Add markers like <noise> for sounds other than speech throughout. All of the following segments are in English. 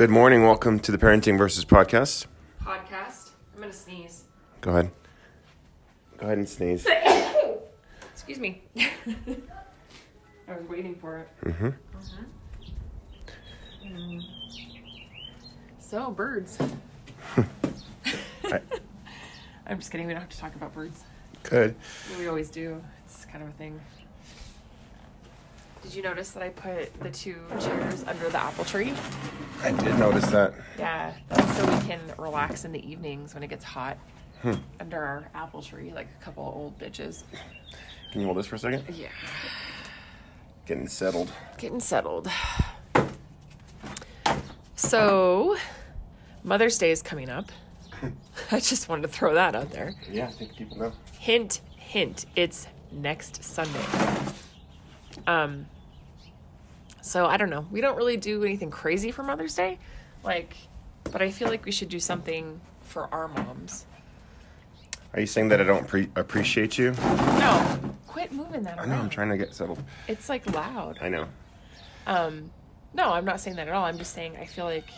Good morning. Welcome to the Parenting Versus podcast. podcast. I'm gonna sneeze. Go ahead. Go ahead and sneeze. <coughs> Excuse me. I was waiting for it. Mm-hmm. Mm. So birds. I- <laughs> <laughs> I'm just kidding. We don't have to talk about birds. Good. We always do. It's kind of a thing. Did you notice that I put the two chairs under the apple tree? I did notice that. Yeah, so we can relax in the evenings when it gets hot Hmm. under our apple tree, like a couple old bitches. Can you hold this for a second? Yeah. Getting settled. getting settled. So, Mother's Day is coming up. <laughs> I just wanted to throw that out there. Yeah, I think people know. Hint, hint, it's next Sunday. Um, so I don't know. We don't really do anything crazy for Mother's Day, like, but I feel like we should do something for our moms. Are you saying that I don't pre- appreciate you? No, quit moving that I know. I'm trying to get settled. It's like loud. I know. Um, no, I'm not saying that at all. I'm just saying I feel like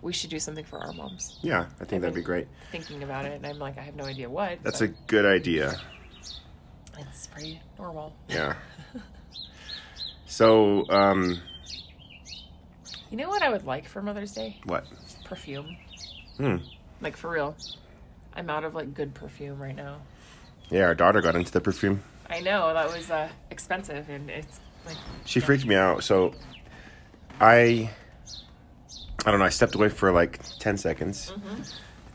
we should do something for our moms. Yeah, I think that'd be great. Thinking about it, and I'm like, I have no idea what. That's a good idea. It's pretty normal. Yeah. <laughs> So, um, You know what I would like for Mother's Day? what? Perfume. Hmm. Like for real. I'm out of like good perfume right now. Yeah, our daughter got into the perfume. I know that was uh, expensive, and it's like She freaked me out. So, I, I don't know. I stepped away for like ten seconds,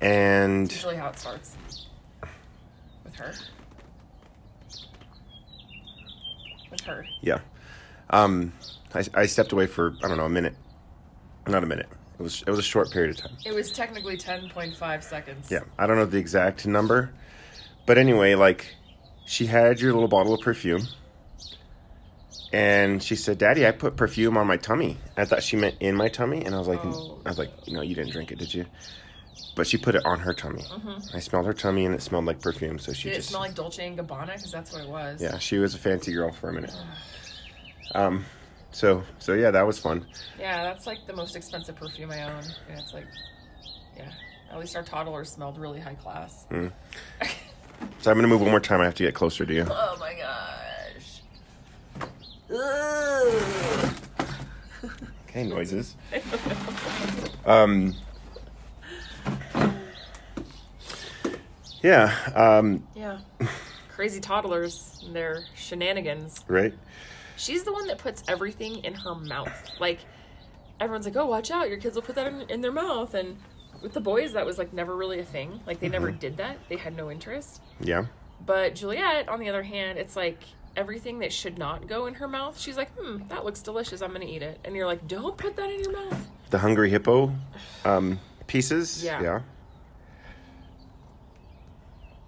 and usually how it starts with her. With her. Yeah. Um, I, I stepped away for I don't know a minute, not a minute. It was it was a short period of time. It was technically 10.5 seconds. Yeah, I don't know the exact number, but anyway, like she had your little bottle of perfume, and she said, "Daddy, I put perfume on my tummy." I thought she meant in my tummy, and I was like, Oh. "I was like, no, you didn't drink it, did you?" But she put it on her tummy. I smelled her tummy, and it smelled like perfume. So she Did it just smell like Dolce and Gabbana? Because that's what it was. yeah, she was a fancy girl for a minute. Um, so so yeah, that was fun. Yeah, that's like the most expensive perfume I own. And it's like, yeah. At least our toddler smelled really high class. Hmm. So I'm gonna move one more time. I have to get closer to you. <laughs> Oh my gosh. Okay, noises. <laughs> Um. Yeah. Um. Yeah. Crazy toddlers and their shenanigans. Right. She's the one that puts everything in her mouth. Like, everyone's like, oh, watch out, your kids will put that in, in their mouth. And with the boys, that was like never really a thing. Like, they never did that, they had no interest. Yeah. But Juliet, on the other hand, it's like everything that should not go in her mouth. She's like, hmm, that looks delicious. I'm going to eat it. And you're like, don't put that in your mouth. The hungry hippo, um, pieces. Yeah. Yeah.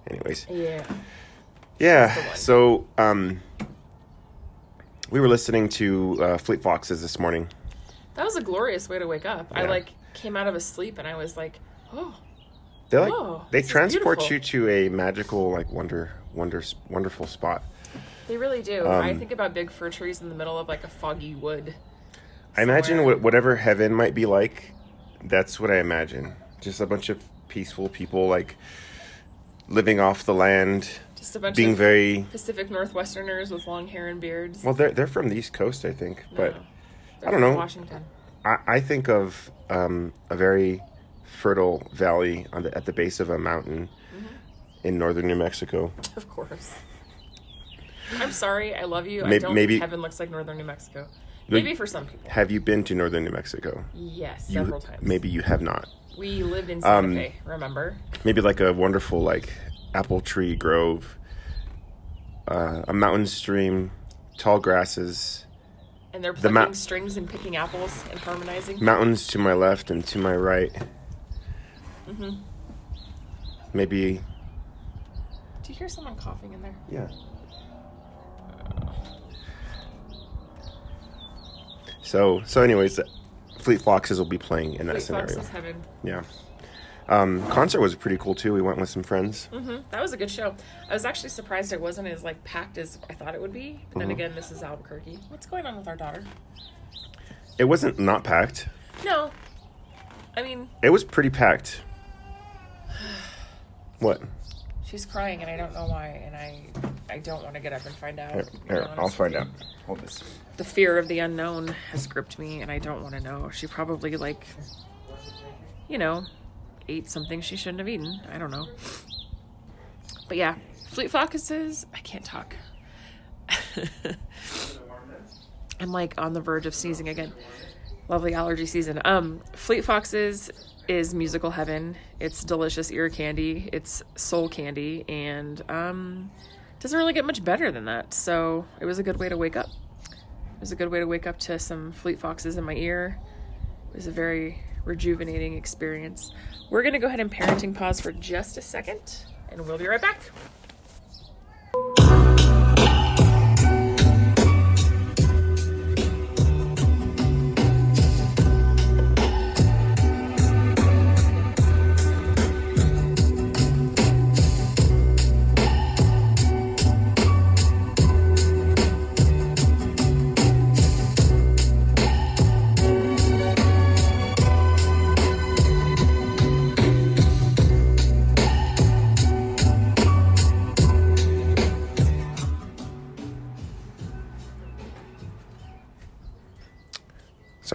Anyways. Yeah. Yeah. So um. We were listening to uh, Fleet Foxes this morning. That was a glorious way to wake up. I like came out of a sleep and I was like, oh, They like Oh, they transport you to a magical, like wonder, wonder, wonderful spot. they really do. Um, I think about big fir trees in the middle of like a foggy wood. I imagine what, whatever heaven might be like. That's what I imagine. Just a bunch of peaceful people, like living off the land, Just a bunch being of very Pacific Northwesterners with long hair and beards. well. They're they're from the East Coast, I think, but I don't from know. Washington. I, I think of um, a very fertile valley on the, at the base of a mountain Mm-hmm. in northern New Mexico. Of course. I'm sorry. I love you. I Maybe- don't maybe- think heaven looks like northern New Mexico. Maybe for some people. Have you been to northern New Mexico? Yes, You- several times. Maybe you have not. we lived in Santa Um, Fe. Remember? maybe like a wonderful like apple tree grove uh, a mountain stream tall grasses And they're the plucking ma- strings and picking apples and harmonizing. mountains to my left and to my right Mm-hmm. maybe Do you hear someone coughing in there? yeah so so anyways fleet foxes will be playing in that Fleet scenario Foxes heaven. yeah um, concert was pretty cool too we went with some friends hmm That was a good show. I was actually surprised it wasn't as like packed as I thought it would be. But then Mhm. again, this is Albuquerque. What's going on with our daughter? it wasn't not packed No. I mean, It was pretty packed. <sighs> What? she's crying and I don't know why, and I I don't want to get up and find out. Here, here, I'll find out. Hold this. The fear of the unknown has gripped me, and I don't want to know. She probably like, you know, ate something she shouldn't have eaten. I don't know. But yeah, Fleet Focuses. I can't talk. <laughs> I'm like on the verge of sneezing again. Lovely allergy season. Um, Fleet Foxes is musical heaven. It's delicious ear candy. It's soul candy, and um, doesn't really get much better than that. So it was a good way to wake up. It was a good way to wake up to some Fleet Foxes in my ear. It was a very rejuvenating experience. We're gonna go ahead and parenting pause for just a second, and we'll be right back.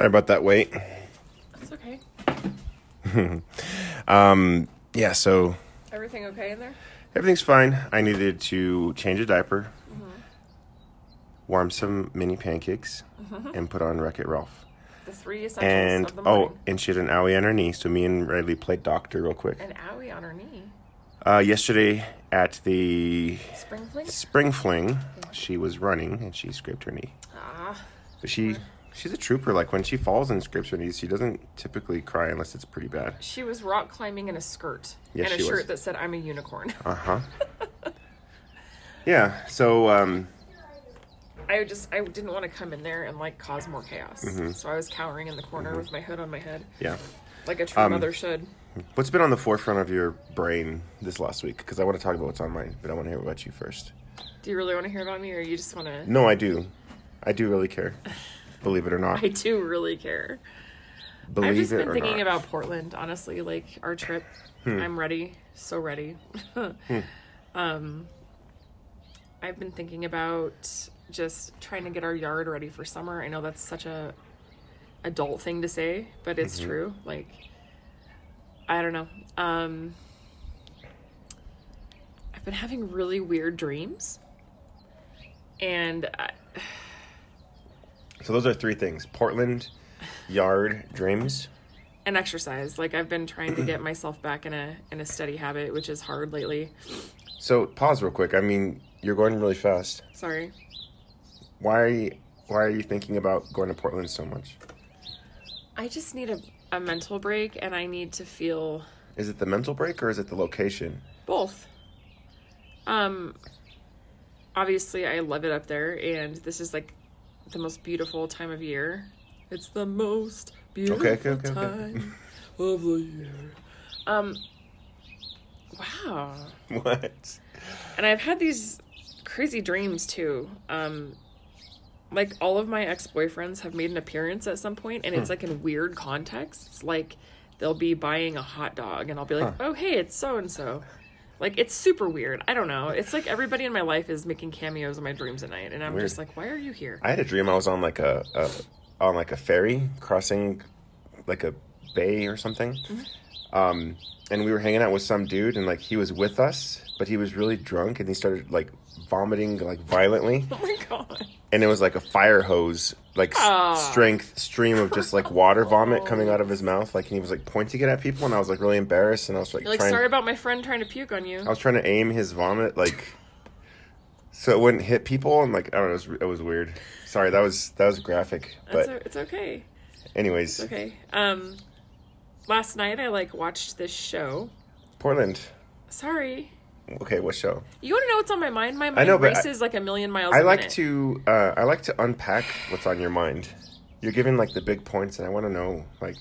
Sorry about that wait. That's okay. <laughs> Yeah, so Everything okay in there? everything's fine. I needed to change a diaper, warm some mini pancakes, and put on Wreck It Ralph. The three essentials And of the oh, morning. and she had an owie on her knee, so me and Riley played doctor real quick. An owie on her knee. Uh, yesterday at the Spring fling? spring fling, she was running and she scraped her knee. Ah, But she she's a trooper. Like when she falls and scrapes her knees, she doesn't typically cry unless it's pretty bad. she was rock climbing in a skirt Yes, and a shirt was. that said "I'm a unicorn." <laughs> Uh huh. yeah. So um, I just I didn't want to come in there and like cause more chaos, Mm-hmm. so I was cowering in the corner with my hood on my head, yeah. like a true Um, mother should. What's been on the forefront of your brain this last week? Because I want to talk about what's on mine, but I want to hear about you first. Do you really want to hear about me, or you just want to? No, I do. I do really care. <laughs> Believe it or not. I do really care. Believe I've just been thinking not. about Portland, honestly. Like our trip, Hmm. I'm ready, so ready. <laughs> um, I've been thinking about just trying to get our yard ready for summer. I know that's such a adult thing to say, but it's Mm-hmm. true. Like, I don't know. Um, I've been having really weird dreams, and I, So those are three things: Portland, yard, dreams. and exercise. Like I've been trying to get myself back in a in a steady habit, which is hard lately. So pause real quick. I mean, you're going really fast. Sorry. Why? Why are you thinking about going to Portland so much? I just need a, a mental break and I need to feel Is it the mental break or is it the location? both. Um obviously I love it up there and this is like the most beautiful time of year. It's the most beautiful Okay, okay, okay, time <laughs> of the year. Um wow. What? And I've had these crazy dreams too. Um, like all of my ex boyfriends have made an appearance at some point, and it's Hmm. like in weird contexts. Like they'll be buying a hot dog, and I'll be like, "Oh, hey, it's so and so." Like it's super weird. I don't know. It's like everybody in my life is making cameos in my dreams at night, and I'm Weird. just like, "Why are you here?" I had a dream. I was on like a, a on like a ferry crossing like a bay or something. Um, and we were hanging out with some dude, and like he was with us, but he was really drunk, and he started like vomiting like violently, <laughs> Oh my god! and it was like a fire hose like s- Ah. strength stream of just like water vomit coming out of his mouth, like and he was like pointing it at people, and I was like really embarrassed, and I was like, You're like, trying. sorry about my friend trying to puke on you. I was trying to aim his vomit like so it wouldn't hit people, and like I don't know, it was, it was weird. Sorry, that was that was graphic, It's, but o- it's okay. anyways, Okay. Um, last night I like watched this show. Portland. Sorry. Okay, what show? You want to know what's on my mind? My mind I know, races like a million miles. I like minute. to uh, I like to unpack what's on your mind. You're giving like the big points, and I want to know like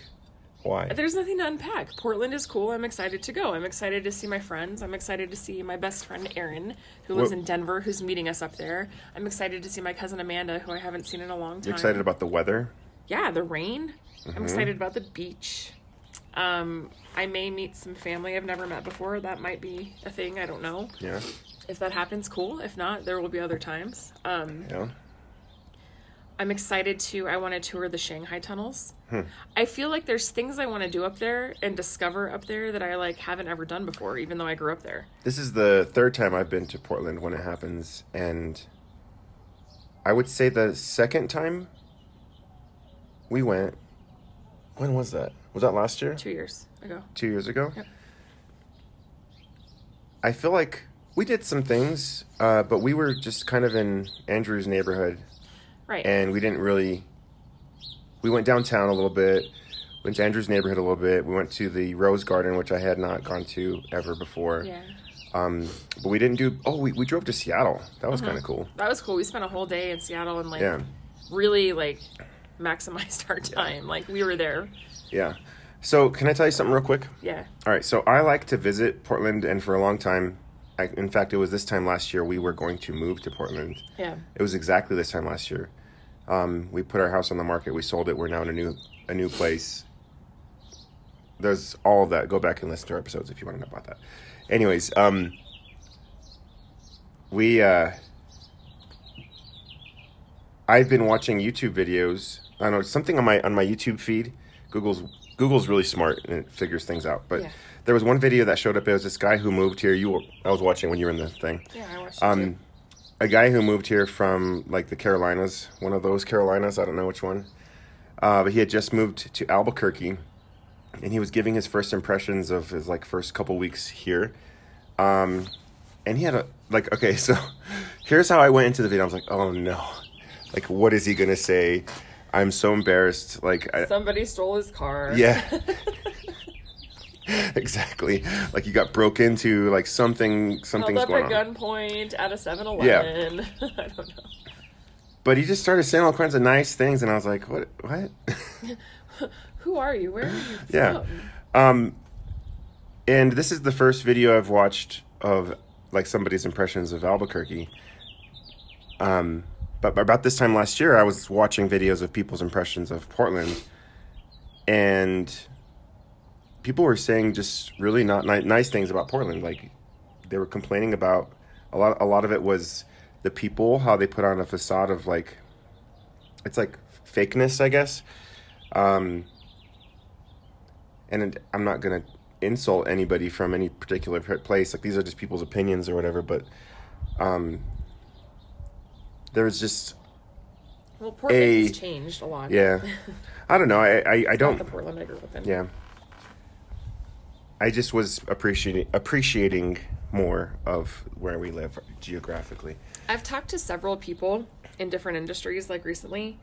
why. There's nothing to unpack. Portland is cool. I'm excited to go. I'm excited to see my friends. I'm excited to see my best friend Erin, who lives What- in Denver, who's meeting us up there. I'm excited to see my cousin Amanda, who I haven't seen in a long time. You're excited about the weather. yeah, the rain. Mm-hmm. I'm excited about the beach. Um, I may meet some family I've never met before. That might be a thing. I don't know. Yeah. If that happens, cool. If not, there will be other times. Um, Yeah. I'm excited to. I want to tour the Shanghai tunnels. Hmm. I feel like there's things I want to do up there and discover up there that I like haven't ever done before, even though I grew up there. This is the third time I've been to Portland when it happens, and I would say the second time we went. When was that? Was that last year? Two years ago. Two years ago. Yep. I feel like we did some things, uh, but we were just kind of in Andrew's neighborhood, Right. and we didn't really. We went downtown a little bit, went to Andrew's neighborhood a little bit. We went to the Rose Garden, which I had not gone to ever before. yeah. Um, but we didn't do. Oh, we, we drove to Seattle. That was Mhm. kind of cool. That was cool. We spent a whole day in Seattle and like Yeah, really like maximized <laughs> our time. Like we were there. Yeah. So, can I tell you something real quick? Yeah. All right. So, I like to visit Portland, and for a long time, I, in fact, it was this time last year we were going to move to Portland. Yeah. It was exactly this time last year. Um, we put our house on the market. We sold it. We're now in a new a new place. There's all of that. Go back and listen to our episodes if you want to know about that. Anyways, um, we uh, I've been watching YouTube videos. I don't know something on my on my YouTube feed. Google's Google's really smart and it figures things out. But Yeah. there was one video that showed up. It was this guy who moved here. You were, I was watching when you were in the thing Yeah, I watched it um, too. a guy who moved here from like the Carolinas, one of those Carolinas, I don't know which one, uh, but he had just moved to Albuquerque, and he was giving his first impressions of his like first couple weeks here, um, and he had a like okay, <laughs> so here's how I went into the video. I was like, oh no, like what is he gonna say? I'm so embarrassed. Like I, Somebody stole his car. yeah. <laughs> exactly. Like you got broke into, like something, Something's Held up going at on. gunpoint at a 7-Eleven. <laughs> I don't know. But he just started saying all kinds of nice things, and I was like, "What? What?" <laughs> Who are you? Where are you from?" Yeah. um, and this is the first video I've watched of like somebody's impressions of Albuquerque. Um, but about this time last year, I was watching videos of people's impressions of Portland, and people were saying just really not ni- nice things about Portland. Like they were complaining about a lot. A lot of it was the people, how they put on a facade of like it's like fakeness, I guess. Um, and it- I'm not gonna insult anybody from any particular place. Like these are just people's opinions or whatever. But um, there was just Well, Portland A- has changed a lot. yeah. <laughs> I don't know. I I, I don't. the Portland I grew up in. Yeah. I just was appreciating appreciating more of where we live geographically. I've talked to several people in different industries like recently,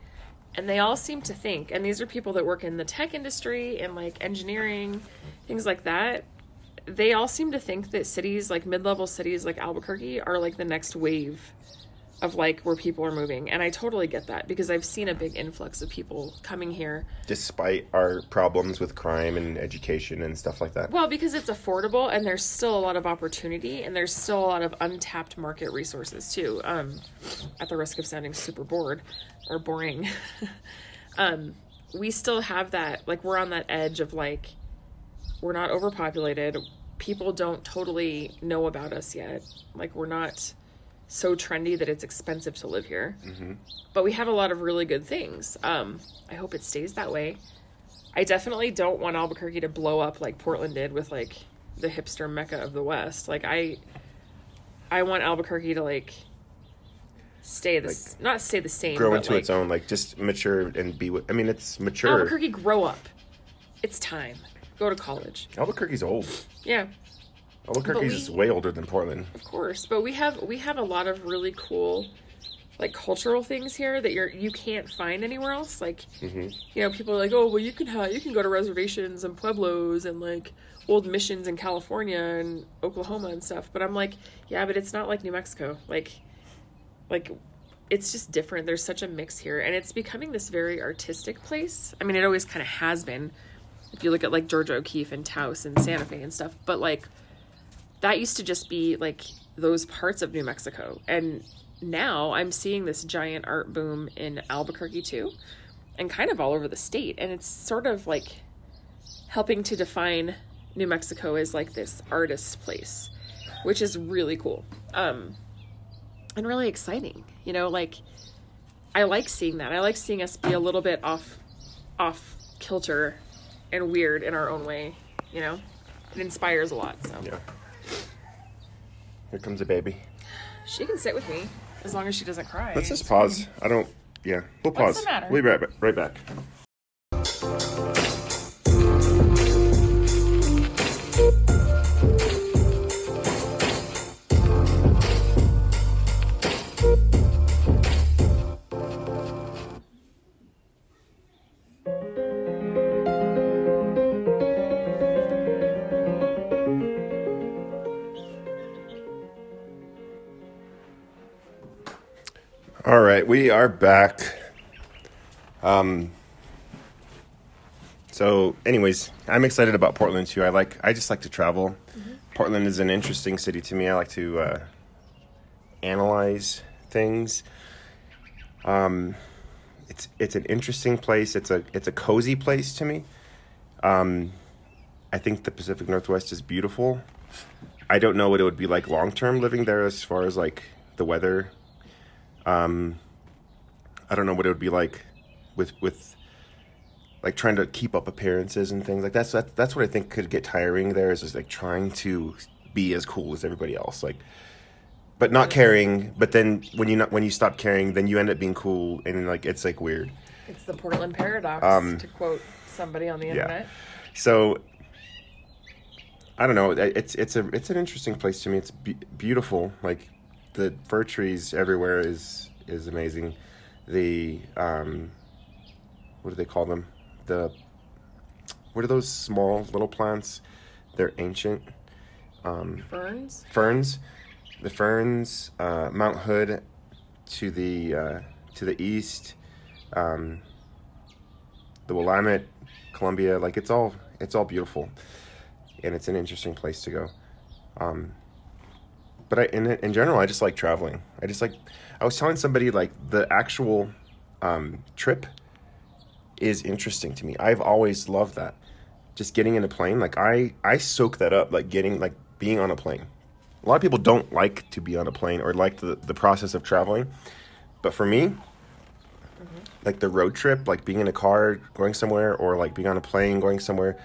and they all seem to think, and these are people that work in the tech industry and like engineering, things like that. They all seem to think that cities like mid level cities like Albuquerque are like the next wave of like where people are moving. And I totally get that because I've seen a big influx of people coming here. Despite our problems with crime and education and stuff like that. Well, because it's affordable and there's still a lot of opportunity and there's still a lot of untapped market resources too. Um, at the risk of sounding super bored or boring, <laughs> um, we still have that. Like we're on that edge of like we're not overpopulated. People don't totally know about us yet. Like we're not so trendy that it's expensive to live here. But we have a lot of really good things. Um, I hope it stays that way. I definitely don't want Albuquerque to blow up like Portland did with like the hipster mecca of the West. Like I I want Albuquerque to like stay the s not stay the same, Grow into like, its own, like just mature and be. I mean, it's mature. Albuquerque grow up. It's time. Go to college. Albuquerque's old. Yeah, Albuquerque's we- way older than Portland. of course. But we have we have a lot of really cool like cultural things here that you're you can't find anywhere else. Like hmm you know, people are like, oh, well, you can have you can go to reservations and pueblos and like old missions in California and Oklahoma and stuff. But I'm like, yeah, but it's not like New Mexico. Like, like it's just different. There's such a mix here, and it's becoming this very artistic place. I mean, it always kind of has been. If you look at like Georgia O'Keeffe and Taos and Santa Fe and stuff, but like that used to just be like those parts of New Mexico, and now I'm seeing this giant art boom in Albuquerque too and kind of all over the state. And it's sort of like helping to define New Mexico as like this artist place, which is really cool. Um, and really exciting. You know, like I like seeing that. I like seeing us be a little bit off off kilter and weird in our own way, you know? It inspires a lot, so. Yeah. Here comes a baby. She can sit with me as long as she doesn't cry. Let's just pause. I don't. Yeah, we'll pause. What's the matter? We'll be right, ba- right back. Right, we are back. Um. So, anyways, I'm excited about Portland too. I like. I just like to travel. Portland is an interesting city to me. I like to uh, analyze things. Um, it's it's an interesting place. It's a it's a cozy place to me. Um, I think the Pacific Northwest is beautiful. I don't know what it would be like long term living there as far as like the weather. Um, I don't know what it would be like with with like trying to keep up appearances and things like that's that's that's what I think could get tiring there is just like trying to be as cool as everybody else like but not caring but then when you not when you stop caring then you end up being cool and like it's like weird It's the Portland paradox, Um, to quote somebody on the internet. so I don't know. It's it's a it's an interesting place to me. It's be- beautiful. Like the fir trees everywhere is is amazing. The um, what do they call them? The what are those small little plants? They're ancient Um, Ferns? ferns. The ferns, uh, Mount Hood, to the uh, to the east, um, the Willamette, Columbia. Like it's all it's all beautiful, and it's an interesting place to go. Um, but I in in general, I just like traveling. I just like. I was telling somebody like the actual um, trip is interesting to me. I've always loved that. Just getting in a plane, like I I soak that up. Like getting like being on a plane. A lot of people don't like to be on a plane or like the the process of traveling, but for me, like the road trip, like being in a car going somewhere, or like being on a plane going somewhere,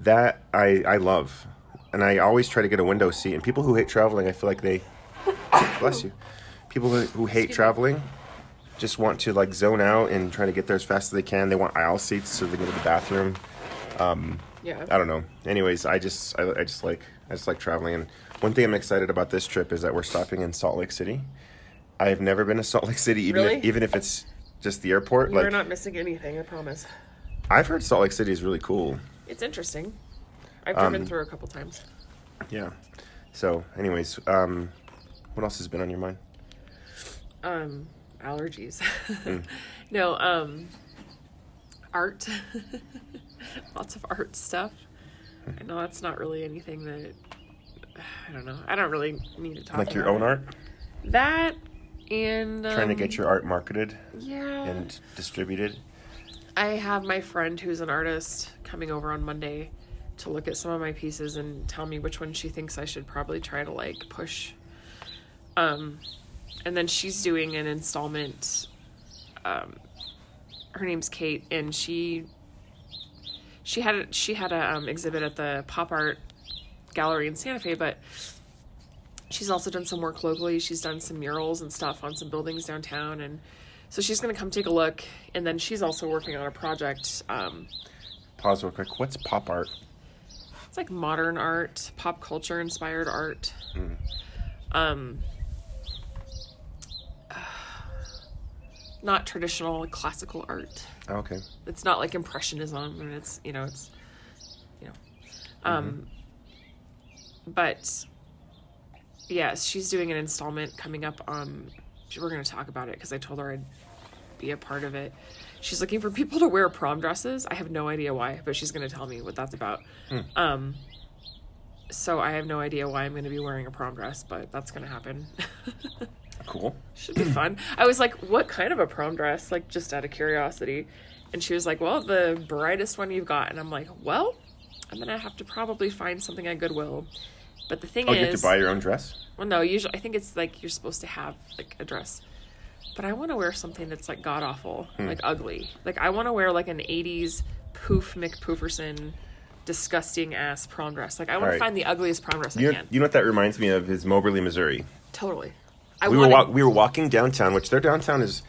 that I I love, and I always try to get a window seat. And people who hate traveling, I feel like they <coughs> bless you. People who, who hate traveling just want to like zone out and try to get there as fast as they can. They want aisle seats so they can go to the bathroom. Yeah. I don't know. Anyways, I just I, I just like I just like traveling. And one thing I'm excited about this trip is that we're stopping in Salt Lake City. I have never been to Salt Lake City, even Really? if even if it's just the airport. We're like not missing anything, I promise. I've heard Salt Lake City is really cool. It's interesting. I've Um, driven through a couple times. Yeah. So, anyways, um, what else has been on your mind? Um, allergies. Mm. <laughs> no, um, art. <laughs> Lots of art stuff. I know that's not really anything that I don't know. I don't really need to talk Like your own it. art, That and um, trying to get your art marketed yeah. and distributed. I have my friend who's an artist coming over on Monday to look at some of my pieces and tell me which one she thinks I should probably try to like push. Um, and then she's doing an installment. Um, her name's Kate, and she she had a, she had a um, exhibit at the Pop Art Gallery in Santa Fe, but she's also done some work locally. She's done some murals and stuff on some buildings downtown, and so she's gonna come take a look. And then she's also working on a project. Um, Pause real quick. What's pop art? it's like modern art, pop culture inspired art. Um, not traditional classical art. Oh, okay. It's not like impressionism, and it's you know it's you know, um, but yes, she's doing an installment coming up. Um, we're going to talk about it because I told her I'd be a part of it. She's looking for people to wear prom dresses. I have no idea why, but she's going to tell me what that's about. Um, so I have no idea why I'm going to be wearing a prom dress, but that's going to happen. <laughs> Cool. Should be fun. I was like, what kind of a prom dress? Like, just out of curiosity. And she was like, "Well, the brightest one you've got." And I'm like, "Well, I'm gonna have to probably find something at Goodwill." But the thing Oh, is, you have to buy your own dress. well, no, usually I think it's like you're supposed to have like a dress. But I want to wear something that's like god awful, Hmm. like ugly. Like I want to wear like an '80s poof McPooferson, disgusting ass prom dress. Like I want Alright. to find the ugliest prom dress I You, can. you know what that reminds me of is Moberly, Missouri. Totally. I We were wa- we were walking downtown, which their downtown is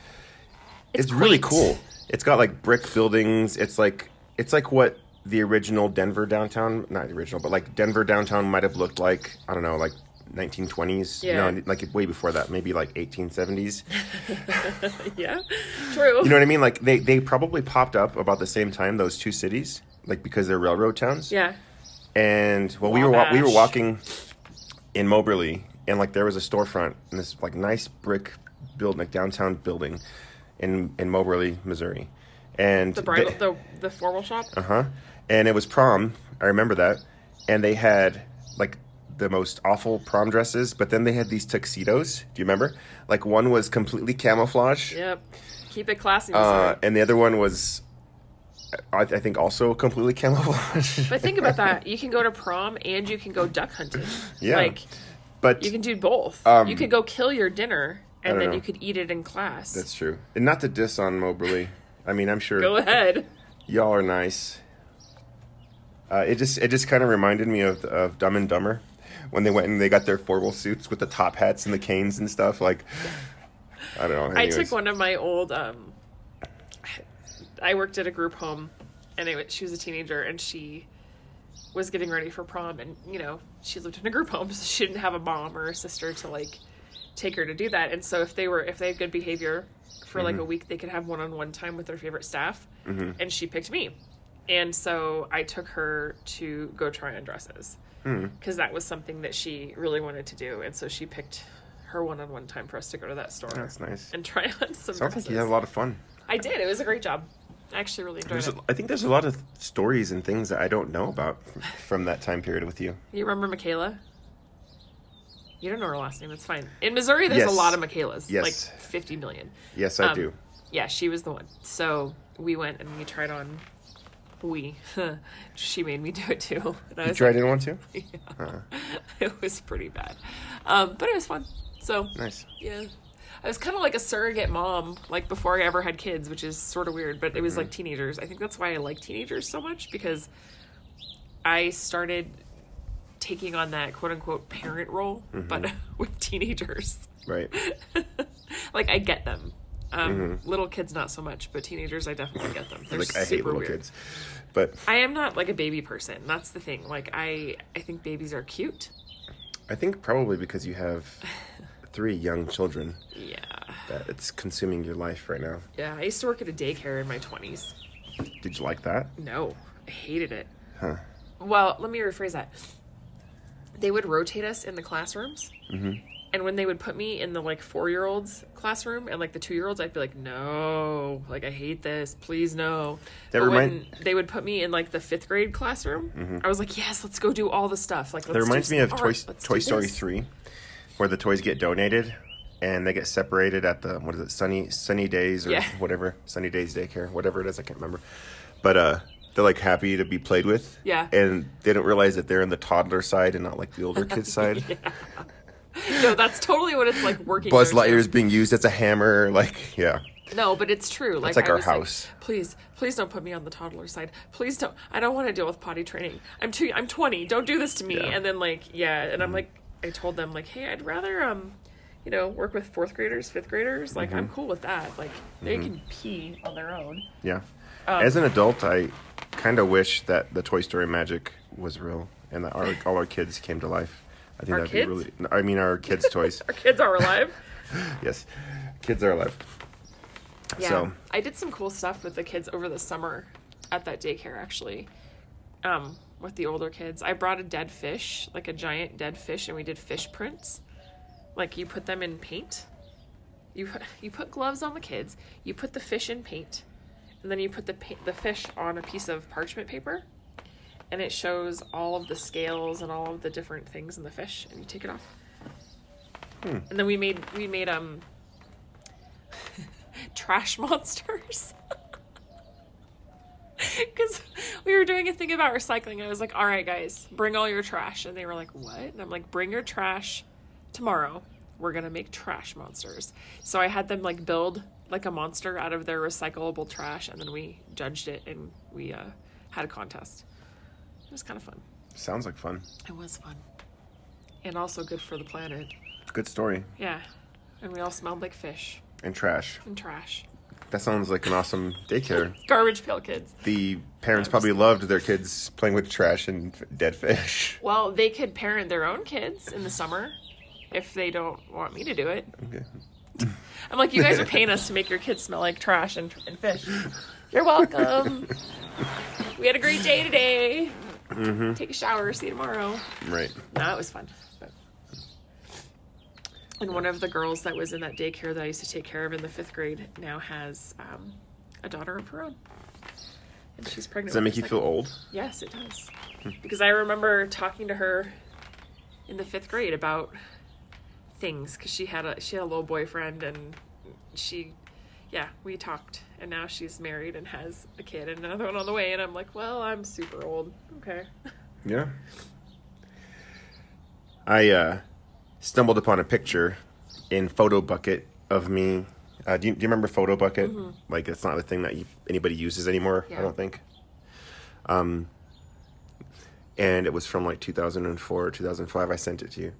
it's, really cool. It's got like brick buildings. It's like it's like what the original Denver downtown, not the original, but like Denver downtown might have looked like. I don't know, like 1920s. Yeah. No, like way before that, maybe like 1870s. <laughs> yeah, true. You know what I mean? Like they they probably popped up about the same time those two cities, like because they're railroad towns. yeah. And well, we were we were walking in Moberly, and like there was a storefront in this like nice brick building, like downtown building, in in Moberly, Missouri, and The bridal, the the formal shop. uh huh, and it was prom. I remember that, and they had like the most awful prom dresses, but then they had these tuxedos. Do you remember? Like one was completely camouflage, Yep. Keep it classy. uh, and the other one was. I, I think also completely <laughs> camouflage. but think about that. You can go to prom and you can go duck hunting. Yeah. Like but you can do both. Um, you could go kill your dinner and then know. you could eat it in class. That's true. And not to diss on Moberly. I mean, I'm sure go ahead. y'all are nice. Uh, it just it just kind of reminded me of of Dumb and Dumber when they went and they got their formal suits with the top hats and the canes and stuff. Like, I don't know. I took one of my old. Um, I worked at a group home, and it, she was a teenager, and she was getting ready for prom, and you know she lived in a group home, <laughs> so she didn't have a mom or a sister to like take her to do that. And so if they were if they had good behavior for like a mm-hmm. week, they could have one on one time with their favorite staff, mm-hmm. and she picked me. And so I took her to go try on dresses mm. because that was something that she really wanted to do, and so she picked her one-on-one time for us to go to that store That's nice. and try <laughs> on some Sounds like dresses. you had a lot of fun. I did. It was a great job. I actually really enjoyed There's it. a, I think there's a lot of stories and things that I don't know about from, that time period with you. You remember Michaela? You don't know her last name. It's fine. In Missouri, there's Yes. a lot of Michaelas. Yes. Like 50 million. Yes, I Um, do. Yeah, she was the one. So we went and we tried on. We. <laughs> she made me do it too. <laughs> And I You was tried like, it one too? <laughs> Yeah. it was pretty bad. Um, but it was fun. So, Nice. yeah. I was kind of like a surrogate mom, like before I ever had kids, which is sort of weird, but it was like mm-hmm. teenagers. I think that's why I like teenagers so much because I started taking on that quote unquote parent role, mm-hmm. but <laughs> with teenagers. Right. <laughs> like I get them. Um, mm-hmm. Little kids, not so much, but teenagers, I definitely get them. They're like I hate super little weird. kids, but I am not like a baby person. That's the thing. Like I, I think babies are cute. I think probably because you have <laughs> three young children Yeah, that it's consuming your life right now. yeah. I used to work at a daycare in my twenties. Did you like that? No, I hated it. Huh. Well, let me rephrase that. They would rotate us in the classrooms. Mm-hmm. And when they would put me in the like four year olds classroom and like the two year olds, I'd be like, no, like I hate this. Please no. That but remind- Mm-hmm. when they would put me in like the fifth grade classroom, I was like, yes, let's go do all the stuff. Like, let's That reminds me of some Toy. Let's Toy Story this." 3, where the toys get donated and they get separated at the, what is it, Sunny Sunny Days or Yeah. whatever, Sunny Days Daycare, whatever it is, I can't remember. But uh, they're like happy to be played with. Yeah. And they don't realize that they're in the toddler side and not like the <laughs> older kids side. No, that's totally what it's like working. Buzz. Lightyear's being used as a hammer. Like, yeah. No, but it's true. Like, like I our house. please, please don't put me on the toddler side. Please don't. I don't want to deal with potty training. I'm too. I'm 20. Don't do this to me. Yeah. Mm-hmm. And then like, yeah, and I'm like, I told them like, hey, I'd rather um, you know, work with fourth graders, fifth graders. Like, Mm-hmm. I'm cool with that. Like, they can pee on their own. Yeah. Um, As an adult, I kind of wish that the Toy Story magic was real and that our, all our kids came to life. I think Our that'd kids? be really. I mean, our kids' toys. <laughs> Our kids are alive. <laughs> yes, kids are alive. Yeah. So I did some cool stuff with the kids over the summer at that daycare actually. Um, with the older kids. I brought a dead fish, like a giant dead fish, and we did fish prints. Like you put them in paint. You <laughs> you put gloves on the kids, you put the fish in paint, and then you put the pa- the fish on a piece of parchment paper. And it shows all of the scales and all of the different things in the fish, and you take it off. Hmm. And then we made we made um <laughs> trash monsters. <laughs> <laughs> Because we were doing a thing about recycling. I was like, all right, guys, bring all your trash. And they were like, what? And I'm like, bring your trash tomorrow. We're going to make trash monsters. So I had them like build like a monster out of their recyclable trash. And then we judged it and we uh, had a contest. It was kind of fun. Sounds like fun. It was fun. And also good for the planet. Good story. Yeah. And we all smelled like fish And trash. and trash. That sounds like an awesome daycare. <laughs> Garbage pail kids. The parents probably loved their kids playing with trash and f- dead fish. <laughs> Well, they could parent their own kids in the summer if they don't want me to do it. Okay. I'm like, you guys are <laughs> paying us to make your kids smell like trash and, and fish. You're welcome. we had a great day today. Mm-hmm. Take a shower. See you tomorrow. Right. No, it was fun. And one of the girls that was in that daycare that I used to take care of in the fifth grade now has um, a daughter of her own. And she's pregnant. Does that make you feel old? Yes, it does. Because I remember talking to her in the fifth grade about things because she had a she had a little boyfriend and she, yeah, we talked and now she's married and has a kid and another one on the way and I'm like, well, I'm super old. Okay. Yeah. <laughs> I uh, stumbled upon a picture in Photobucket of me. Uh, do, you, do you remember Photobucket? Like, it's not a thing that you, anybody uses anymore, Yeah. I don't think. Um, and it was from like 2004 or 2005. I sent it to you.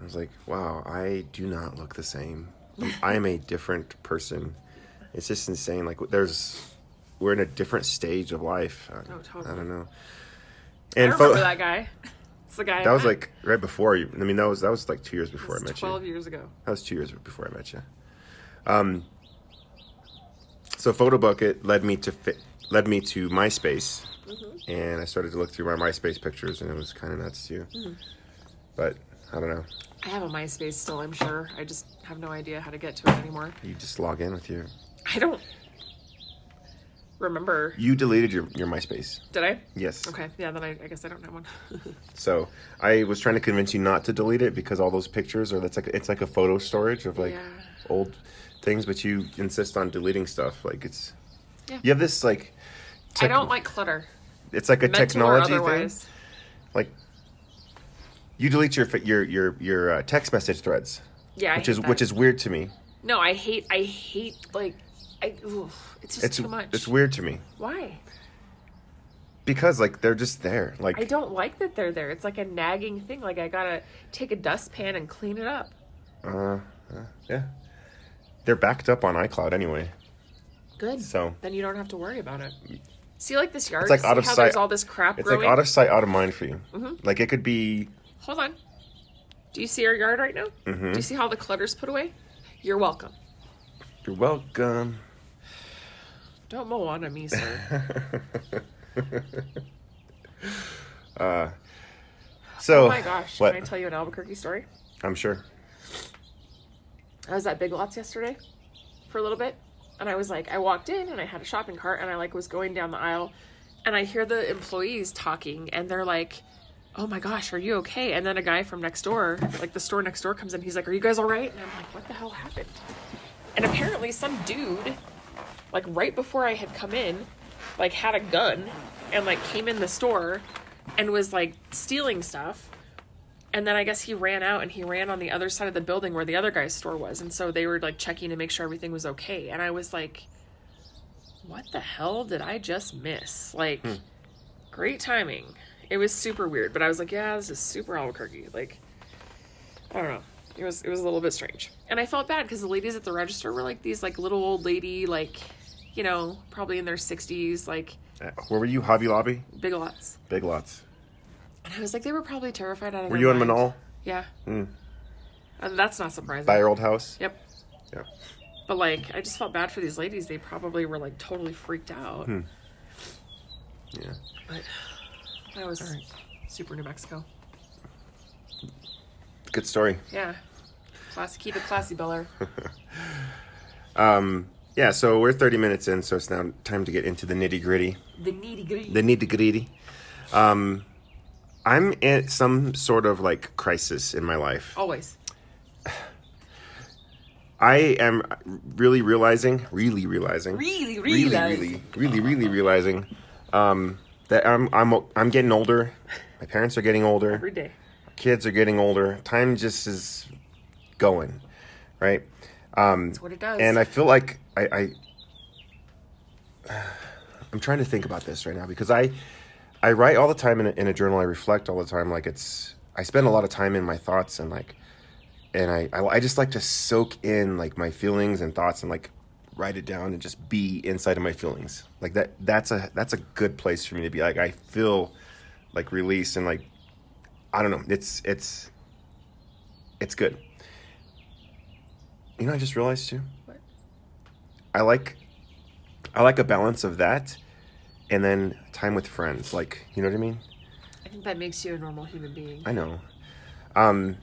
I was like, wow, I do not look the same. I am a different person. It's just insane. Like, there's, we're in a different stage of life. I, Oh, totally. I don't know. I And remember pho- that guy. It's the guy. I that was met. like right before you. I mean, that was that was like two years before I met twelve you. years ago. That was two years before I met you. Um. So Photobucket led me to fit, led me to MySpace, Mm-hmm. and I started to look through my MySpace pictures, and it was kind of nuts too. Mm-hmm. But I don't know. I have a MySpace still. I'm sure. I just have no idea how to get to it anymore. You just log in with your. I don't remember. You deleted your your MySpace. Did I? Yes. Okay. Yeah. Then I, I guess I don't have one. <laughs> So I was trying to convince you not to delete it because all those pictures are that's like it's like a photo storage of like Yeah. old things, but you insist on deleting stuff. Like it's Yeah. you have this like I don't like clutter. it's like a Mental technology thing. Like you delete your your your your uh, text message threads, Yeah. I which is that. which is weird to me. No, I hate. I hate like. I. Ooh, it's just It's too much. it's weird to me Why? because like they're just there. Like I don't like that they're there. It's like a nagging thing. Like I gotta take a dustpan and clean it up. uh, uh, yeah, they're backed up on iCloud anyway. Good. So Then you don't have to worry about it. See, like this yard. It's like out of sight- There's all this crap it's growing. like out of sight, out of mind for you. Mm-hmm. Like it could be Hold on. Do you see our yard right now? Mm-hmm. Do you see how the clutter's put away? You're welcome. you're welcome. Don't mow on me, sir. <laughs> Uh, so oh my gosh! what? Can I tell you an Albuquerque story? I'm sure. I was at Big Lots yesterday for a little bit, and I was like, I walked in and I had a shopping cart, and I like was going down the aisle, and I hear the employees talking, and they're like, "Oh my gosh, are you okay?" And then a guy from next door, like the store next door, comes in. He's like, "Are you guys all right?" And I'm like, "What the hell happened?" And apparently, some dude, like right before I had come in, like had a gun and like came in the store and was like stealing stuff. And then I guess he ran out and he ran on the other side of the building where the other guy's store was. And so they were like checking to make sure everything was okay. And I was like, what the hell did I just miss? Like, hmm. great timing. It was super weird, but I was like, yeah, this is super Albuquerque. Like, I don't know. It was it was a little bit strange, and I felt bad because the ladies at the register were like these like little old lady, like, you know, probably in their sixties, like Uh, Where were you? Hobby Lobby? big lots. Big Lots. And I was like, they were probably terrified out of Were their you in mind. Menaul? Yeah. Mm. And that's not surprising. By your old house? Yep. Yeah. But like, I just felt bad for these ladies. They probably were like totally freaked out. Hmm. Yeah. But that was super New Mexico. Good story. Yeah. Classy. Keep it classy, Beller. <laughs> Um, yeah, so we're 30 minutes in, so it's now time to get into the nitty gritty. The nitty gritty. The nitty gritty. Um, I'm in some sort of like crisis in my life. Always. I am really realizing, really realizing, Really, really, really, really, really realizing um, that I'm I'm I'm getting older. My parents are getting older. Every day. Kids are getting older. Time just is going, right? Um, That's what it does. and I feel like I, I <sighs> I'm trying to think about this right now because I I write all the time in a, in a journal. I reflect all the time. Like it's I spend a lot of time in my thoughts and like and I, I I just like to soak in like my feelings and thoughts and like write it down and just be inside of my feelings. Like that that's a that's a good place for me to be. Like I feel like release and like I don't know. It's it's it's good. You know, I just realized too. I like I like a balance of that and then time with friends. Like, you know what I mean? I think that makes you a normal human being. I know. Um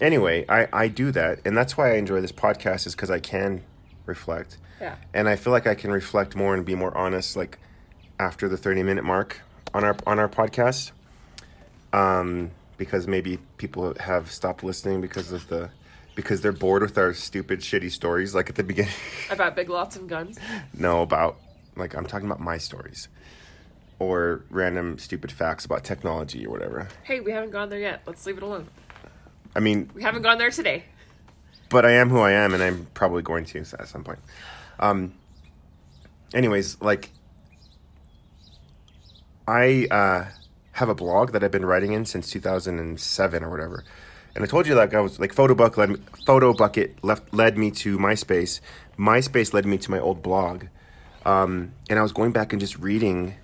anyway, I I do that and that's why I enjoy this podcast is cuz I can reflect. Yeah. And I feel like I can reflect more and be more honest like after the 30 minute mark on our on our podcast. Um because maybe people have stopped listening because of the because they're bored with our stupid shitty stories like at the beginning. <laughs> About big lots and guns. No, about like I'm talking about my stories or random stupid facts about technology or whatever. Hey, we haven't gone there yet. Let's leave it alone. I mean, We haven't gone there today. but I am who I am, and I'm probably going to at some point. Um. Anyways, like I uh, have a blog that I've been writing in since 2007 or whatever, and I told you like I was like Photobucket led me, Photobucket left led me to MySpace. MySpace led me to my old blog, um, and I was going back and just reading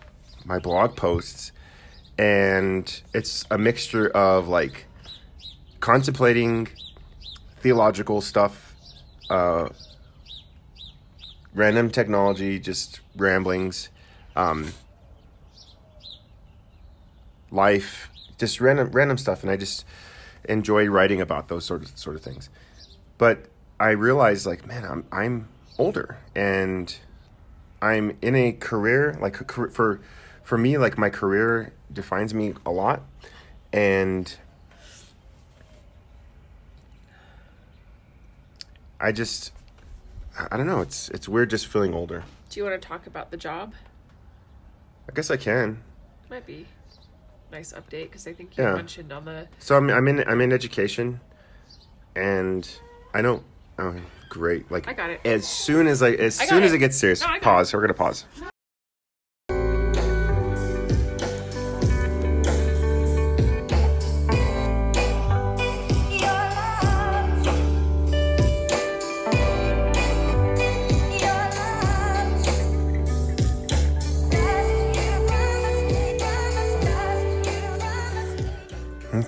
my blog posts, and it's a mixture of like contemplating theological stuff, uh, random technology, just ramblings, um, life, just random random stuff, and I just enjoy writing about those sort of sort of things. But I realized, like, man, I'm I'm older, and I'm in a career like a career, for for me, like my career defines me a lot, and I just I don't know. It's it's weird just feeling older. Do you want to talk about the job? I guess I can. Might be nice update because I think you Yeah. mentioned on the So I'm I'm in I'm in education, and I don't. Oh, great! Like I got it. As soon as I as I got soon as it. it gets serious, No, I got pause. We're gonna pause.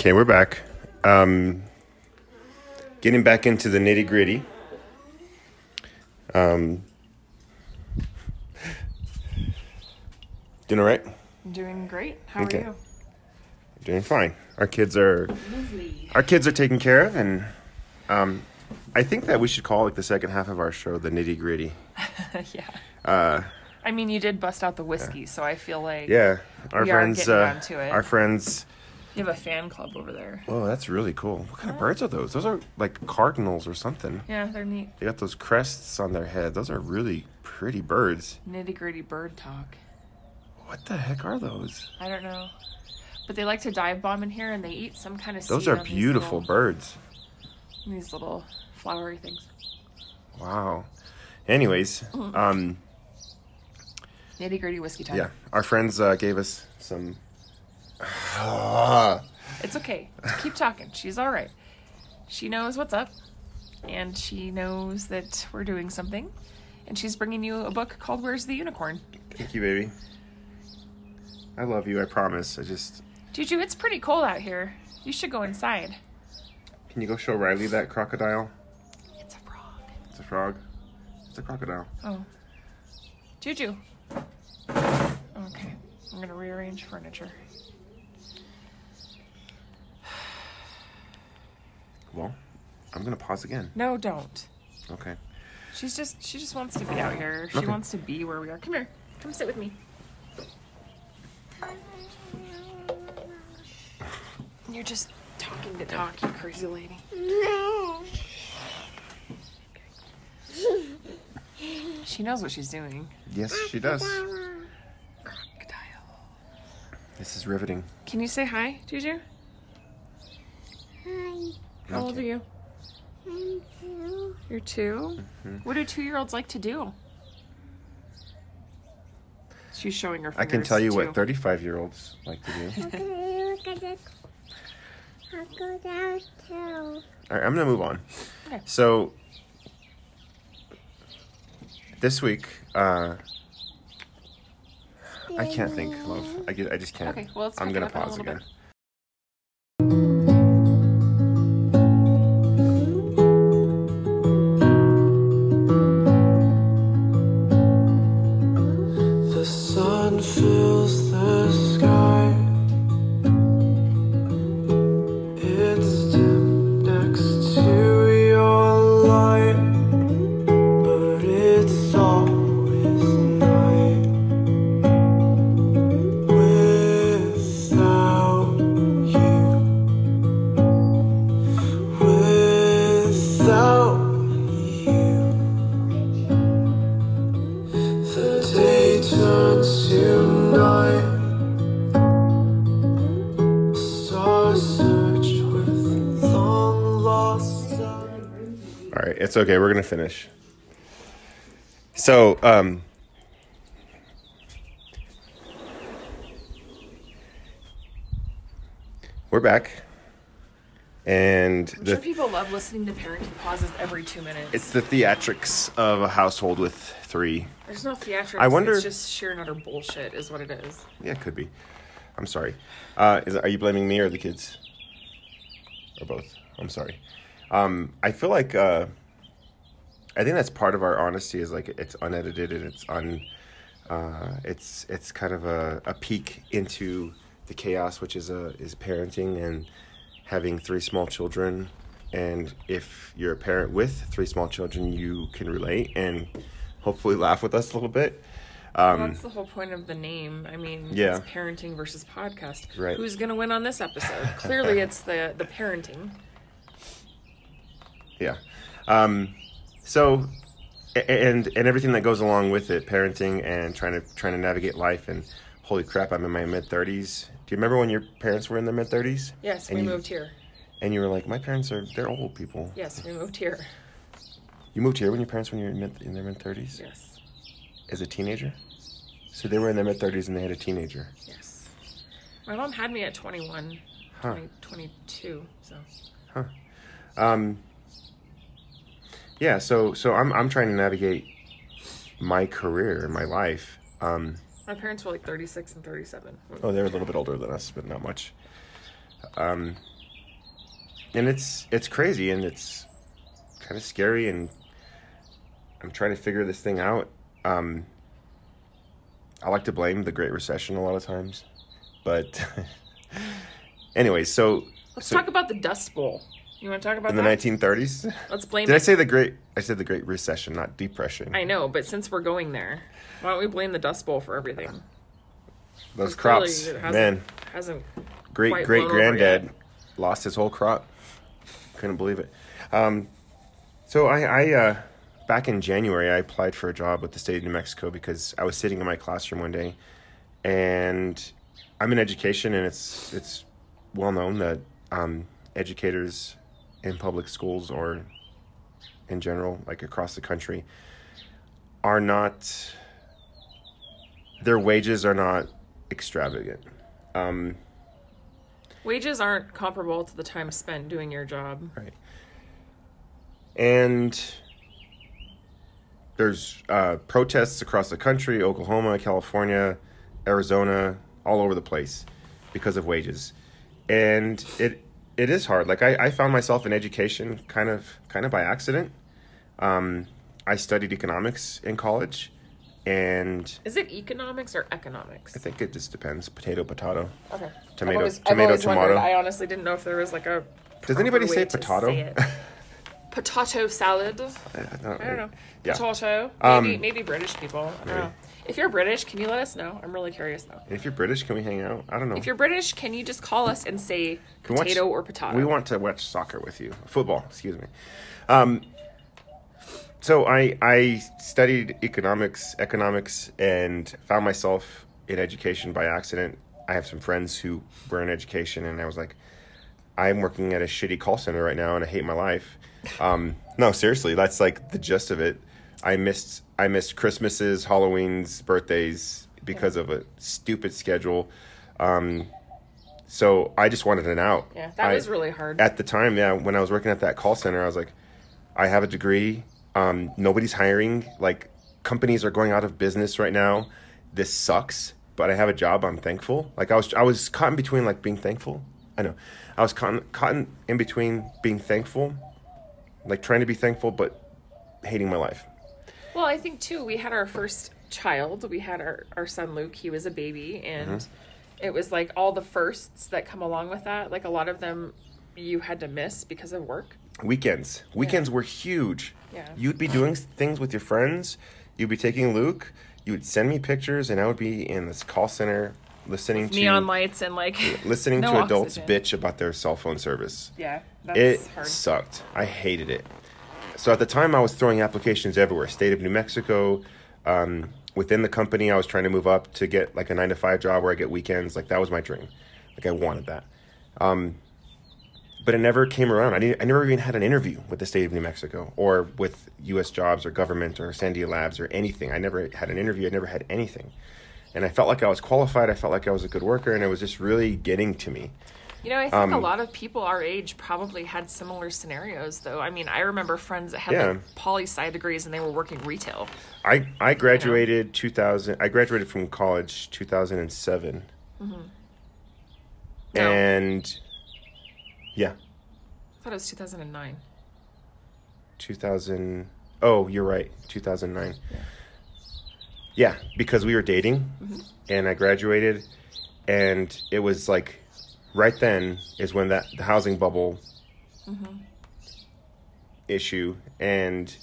Okay, we're back. Um, getting back into the nitty gritty. Um, doing all right? Doing great. How Okay. are you? Doing fine. Our kids are Lovely. our kids are taken care of, and um, I think that we should call like the second half of our show the nitty gritty. <laughs> yeah. Uh, I mean, you did bust out the whiskey, so I feel like yeah, our friends. getting uh, down to it. Our friends. You have a fan club over there. Oh, that's really cool. What kind of birds are those? Those are like cardinals or something. Yeah, they're neat. They got those crests on their head. Those are really pretty birds. Nitty gritty bird talk. What the heck are those? I don't know. But they like to dive bomb in here and they eat some kind of Those seed are on these beautiful little- birds. These little flowery things. Wow. Anyways, um, Nitty gritty whiskey time. yeah, our friends uh, gave us some. <sighs> It's okay. Keep talking. She's all right. She knows what's up, and she knows that we're doing something. And she's bringing you a book called "Where's the Unicorn." Thank you, baby. I love you. I promise. I just. Juju, it's pretty cold out here. You should go inside. Can you go show Riley that crocodile? It's a frog. It's a frog. It's a crocodile. Oh, Juju. Okay, I'm gonna rearrange furniture. Well, I'm gonna pause again. No, don't. Okay. She's just she just wants to be out here. She Okay. wants to be where we are. Come here. Come sit with me. You're just talking to talk, you crazy lady. No. She knows what she's doing. Yes, she does. This is riveting. Can you say hi, Juju? Hi, How old are you? I'm two. You're 2 Mm-hmm. What do two year olds like to do? She's showing her face. I can tell you too. what 35 year olds like to do. <laughs> Okay, look at this. I'll go down too. All right, I'm going to move on. Okay. So, this week, uh, I can't think, love. I, get, I just can't. Okay, well, let's I'm gonna a pause again. bit. Finish. So, um, we're back. And I'm sure people love listening to parenting pauses every two minutes. it's the theatrics of a household with three. There's no theatrics. I wonder- It's just sheer and utter bullshit, is what it is. Yeah, it could be. I'm sorry. Uh, is are you blaming me or the kids, or both? I'm sorry. Um, I feel like uh, I think that's part of our honesty is like it's unedited and it's un. Uh, it's it's kind of a, a peek into the chaos, which is a is parenting and having three small children. And if you're a parent with three small children, you can relate and hopefully laugh with us a little bit. Um, Well, that's the whole point of the name. I mean, Yeah. it's parenting versus podcast. Right. Who's going to win on this episode? Clearly, <laughs> it's the the parenting. Yeah. Um, so, and and everything that goes along with it, parenting and trying to trying to navigate life. And holy crap, I'm in my mid thirties. Do you remember when your parents were in their mid thirties? Yes, And we you- moved here. And you were like, my parents are they're old people. Yes, we moved here. You moved here when your parents were in, mid, in their mid thirties Yes, as a teenager. So they were in their mid thirties and they had a teenager. yes. My mom had me at 21, Huh. 20, 22. So Huh. Um, yeah, so so I'm I'm trying to navigate my career and my life. Um, my parents were like 36 and 37. Oh, they're a little bit older than us, but not much. Um, and it's it's crazy and it's kind of scary, and I'm trying to figure this thing out. Um, I like to blame the Great Recession a lot of times, but <laughs> anyways, so Let's so talk about the Dust Bowl. You want to talk about in the that? 1930s. Let's blame. Did I say the Great? I said the Great Recession, not Depression. I know, but since we're going there, why don't we blame the Dust Bowl for everything? Those clearly crops, it hasn't- man. hasn't. great quite great blown over granddad yet. lost his whole crop. Couldn't believe it. Um, so I, I uh, back in January, I applied for a job with the state of New Mexico because I was sitting in my classroom one day, and I'm in education, and it's it's well known that um, educators in public schools or in general, like across the country, are not. Their wages are not extravagant. Um, Wages aren't comparable to the time spent doing your job. Right. And there's uh, protests across the country Oklahoma, California, Arizona, all over the place because of wages. And it it is hard. Like I, I found myself in education kind of kind of by accident. Um, I studied economics in college, and Is it economics or economics? I think it just depends. Potato, potato. Okay. Tomato- always, I've tomato, wondered. tomato. I honestly didn't know if there was like a. Does anybody say potato? it. <laughs> Potato salad. I don't, I don't know. Yeah. Potato. Um, Maybe maybe British people. I don't maybe. know. If you're British, can you let us know? I'm really curious now. If you're British, can we hang out? I don't know. If you're British, can you just call us and say Can we watch- potato or potato? We want to watch soccer with you. Football, excuse me. Um, so I I studied economics, economics, and found myself in education by accident. I have some friends who were in education, and I was like, I'm working at a shitty call center right now, and I hate my life. Um, no, seriously, that's like the gist of it. I missed I missed Christmases, Halloween's, birthdays because of a stupid schedule. Um, so I just wanted an out. Yeah, that I- was really hard. at the time, yeah, when I was working at that call center, I was like, I have a degree. Um, nobody's hiring. Like, companies are going out of business right now. This sucks, but I have a job. I'm thankful. Like, I was, I was caught in between like being thankful. I know, I was caught, caught in, in between being thankful, like trying to be thankful, but hating my life. Well, I think too, we had our first child. We had our, our son Luke. He was a baby, and Mm-hmm. it was like all the firsts that come along with that. Like a lot of them you had to miss because of work. Weekends, weekends were huge. Yeah. You'd be doing things with your friends. You'd be taking Luke. You would send me pictures, and I would be in this call center listening to Neon lights and like <laughs> listening no to adults oxygen. bitch about their cell phone service. Yeah, that's It hard. sucked. I hated it. So at the time, I was throwing applications everywhere. State of New Mexico. Um, within the company, I was trying to move up to get like a nine to five job where I get weekends. Like that was my dream. Like I wanted that. Um, but it never came around. I, I never even had an interview with the state of New Mexico or with U.S. Jobs or government or Sandia Labs or anything. I never had an interview. I never had anything. And I felt like I was qualified. I felt like I was a good worker, and it was just really getting to me. You know, I think Um, a lot of people our age probably had similar scenarios, though. I mean, I remember friends that had Yeah. like poli sci degrees and they were working retail. I I graduated 2000. I graduated from college 2007. No. And yeah, I thought it was 2009. 2000. Oh, you're right. 2009. Yeah, because we were dating, and I graduated, and it was like right then is when that the housing bubble issue and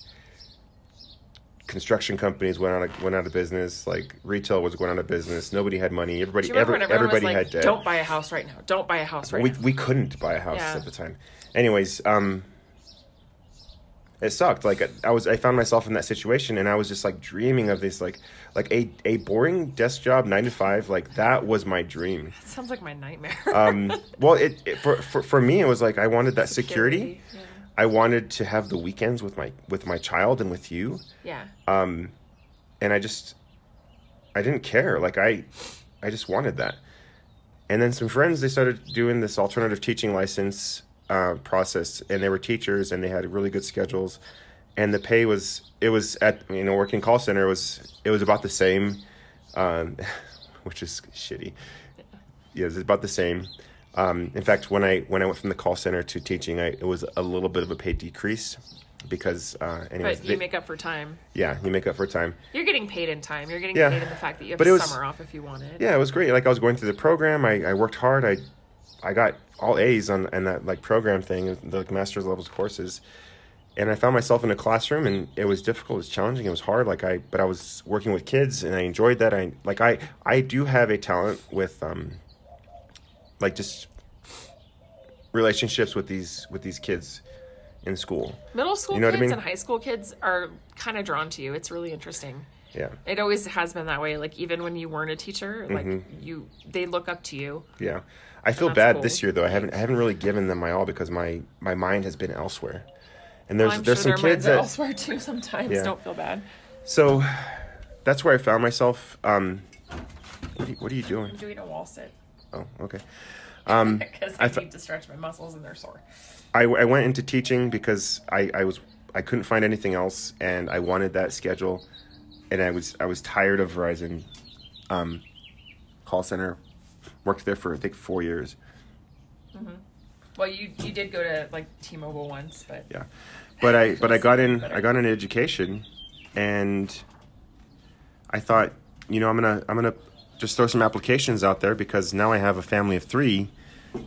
construction companies went out of, went out of business. Like retail was going out of business. Nobody had money. Everybody Do you remember every, everybody was had debt. "Don't buy a house right now. Don't buy a house right we now." we couldn't buy a house Yeah. at the time. Anyways, um, it sucked. Like I was, I found myself in that situation, and I was just like dreaming of this, like like a a boring desk job, nine to five. Like that was my dream. That sounds like my nightmare. <laughs> Um, well, it, it for, for for me, it was like I wanted that security. Yeah. I wanted to have the weekends with my with my child and with you, yeah. um, and I just I didn't care. Like I I just wanted that. And then some friends they started doing this alternative teaching license uh, process, and they were teachers, and they had really good schedules, and the pay was it was at you know working call center was it was about the same, um, <laughs> which is shitty. Yeah, it's about the same. Um, in fact, when I when I went from the call center to teaching, I, it was a little bit of a pay decrease because, uh, anyways, But you they- make up for time. yeah, you make up for time. You're getting paid in time. You're getting Yeah. paid in the fact that you have But it was- summer off if you wanted. Yeah, it was great. Like I was going through the program. I, I worked hard. I I got all A's on and that like program thing, the like, master's levels courses. And I found myself in a classroom, and it was difficult. It was challenging. It was hard. Like I, but I was working with kids, and I enjoyed that. I like I I do have a talent with um, like just relationships with these with these kids in school. Middle school You know what I kids mean? and high school kids are kind of drawn to you. It's really interesting. Yeah, It always has been that way. Like even when you weren't a teacher, like Mm-hmm. you, they look up to you. yeah. I feel bad cool. this year though. I haven't I haven't really given them my all because my my mind has been elsewhere. And there's I'm there's sure some kids that elsewhere too. Sometimes Yeah. don't feel bad. So that's where I found myself. Um, what, are you, what are you doing? I'm doing a wall sit Oh, okay. Um, <laughs> because I I need to stretch my muscles and they're sore. I, I went into teaching because I, I was I couldn't find anything else, and I wanted that schedule, and I was I was tired of Verizon um, call center. Worked there for I think four years. Mhm. Well, you you did go to like T-Mobile once, but Yeah, but I but I got in I got in education, and I thought you know I'm gonna I'm gonna just throw some applications out there because now I have a family of three,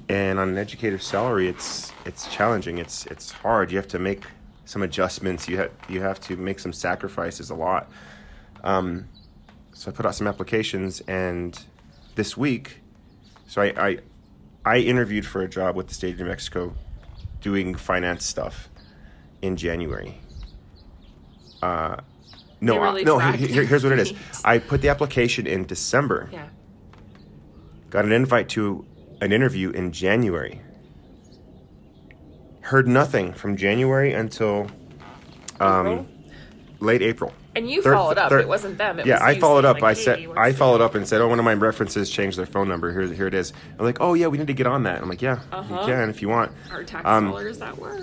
and on an educator's salary it's it's challenging it's it's hard you have to make some adjustments you have you have to make some sacrifices a lot. Um, so I put out some applications and this week, so I, I I interviewed for a job with the state of New Mexico doing finance stuff in January. Uh, no, really no. here- here's what it is. <laughs> I put the application in December, yeah, got an invite to an interview in January. Heard nothing from January until um? Late April. And you Third- followed up. third- it wasn't them. It yeah, was I followed up. like, I said "Hey, I followed up and said, "Oh, one of my references changed their phone number. Here, here it is." I'm like, "Oh yeah, we need to get on that." I'm like, "Yeah, Uh-huh. you can if you want." Our tax Um, dollars at work.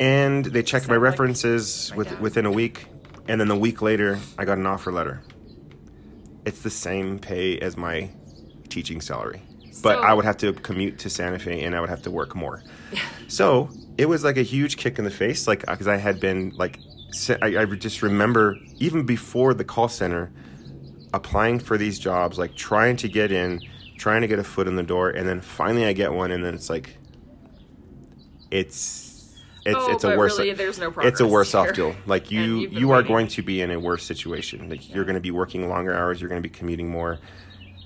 And they checked my Sound like references my with, within a week, and then a week later, I got an offer letter. It's the same pay as my teaching salary, but So- I would have to commute to Santa Fe, and I would have to work more. <laughs> so it was like a huge kick in the face, like because I had been like, I, I just remember even before the call center, applying for these jobs, like trying to get in, trying to get a foot in the door, and then finally I get one, and then it's like, it's. It's, Oh, it's a worse really, there's no it's a worse off deal. Like <laughs> you you are waiting. going to be in a worse situation. Like you're going to be working longer hours you're going to be commuting more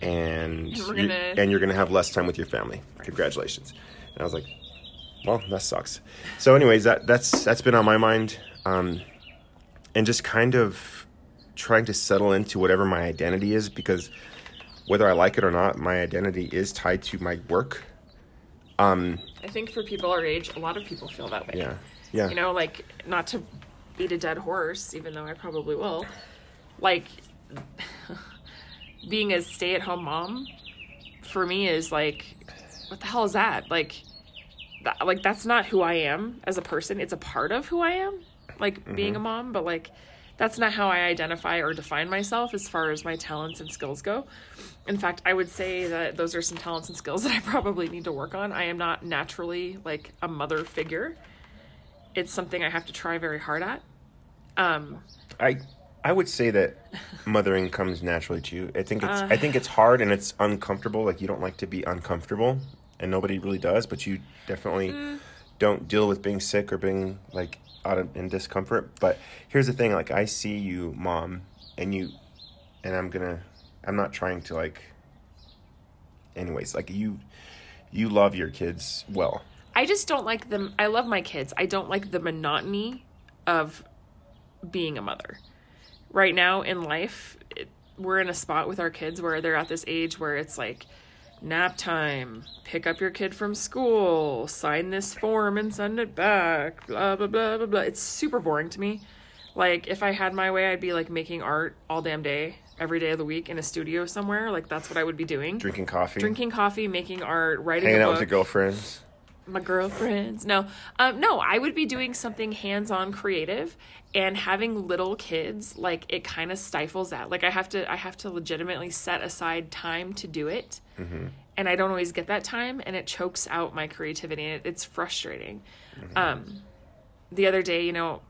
and And we're you, and you're going to have less time with your family. Congratulations. And i was like well that sucks. So anyways that that's that's been on my mind. Um and just kind of trying to settle into whatever my identity is because whether i like it or not my identity is tied to my work um I think for people our age, a lot of people feel that way. yeah yeah You know, like not to beat a dead horse, even though I probably will. Like being a stay-at-home mom for me is like, what the hell is that? Like, that, like that's not who I am as a person. It's a part of who I am, like being a mom, but like that's not how I identify or define myself as far as my talents and skills go. In fact, I would say that those are some talents and skills <laughs> that I probably need to work on. I am not naturally like a mother figure. It's something I have to try very hard at. Um, I I would say that <laughs> mothering comes naturally to you. I think it's Uh. I think it's hard and it's uncomfortable. Like you don't like to be uncomfortable, and nobody really does. But you definitely Mm. don't deal with being sick or being like out of, in discomfort. But here's the thing: like I see you, mom, and you, and I'm gonna. I'm not trying to like. Anyways, like you, you love your kids well. I just don't like them. I love my kids. I don't like the monotony of being a mother. Right now in life, it, we're in a spot with our kids where they're at this age where it's like nap time, pick up your kid from school, sign this form and send it back, blah, blah, blah, blah, blah. It's super boring to me. Like, if I had my way, I'd be like making art all damn day, every day of the week in a studio somewhere. Like, that's what I would be doing. Drinking coffee, Drinking coffee, making art, writing hanging out book with your girlfriends. My girlfriends. No, um, no, I would be doing something hands-on creative and having little kids, like it kind of stifles that. Like I have to, I have to legitimately set aside time to do it. And I don't always get that time and it chokes out my creativity and it, it's frustrating. Um, the other day, you know,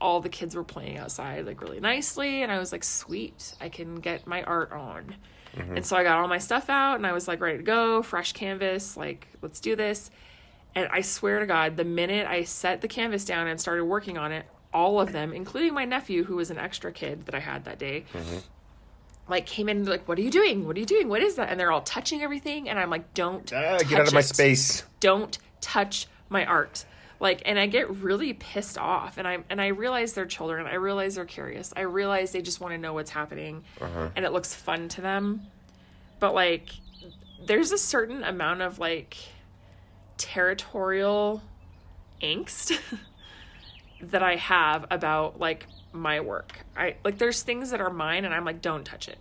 all the kids were playing outside like really nicely and I was like, sweet, I can get my art on. And so I got all my stuff out and I was like ready to go, fresh canvas, like let's do this. And I swear to God, the minute I set the canvas down and started working on it, all of them, including my nephew, who was an extra kid that I had that day, like came in and, like, "What are you doing? What are you doing? What is that?" And they're all touching everything, and I'm like, "Don't Ah, get out of my it. space. Don't touch my art." Like, and I get really pissed off, and I and I realize they're children. I realize they're curious. I realize they just want to know what's happening, and it looks fun to them. But like, there's a certain amount of like territorial angst <laughs> that I have about like my work. I like there's things that are mine and I'm like don't touch it.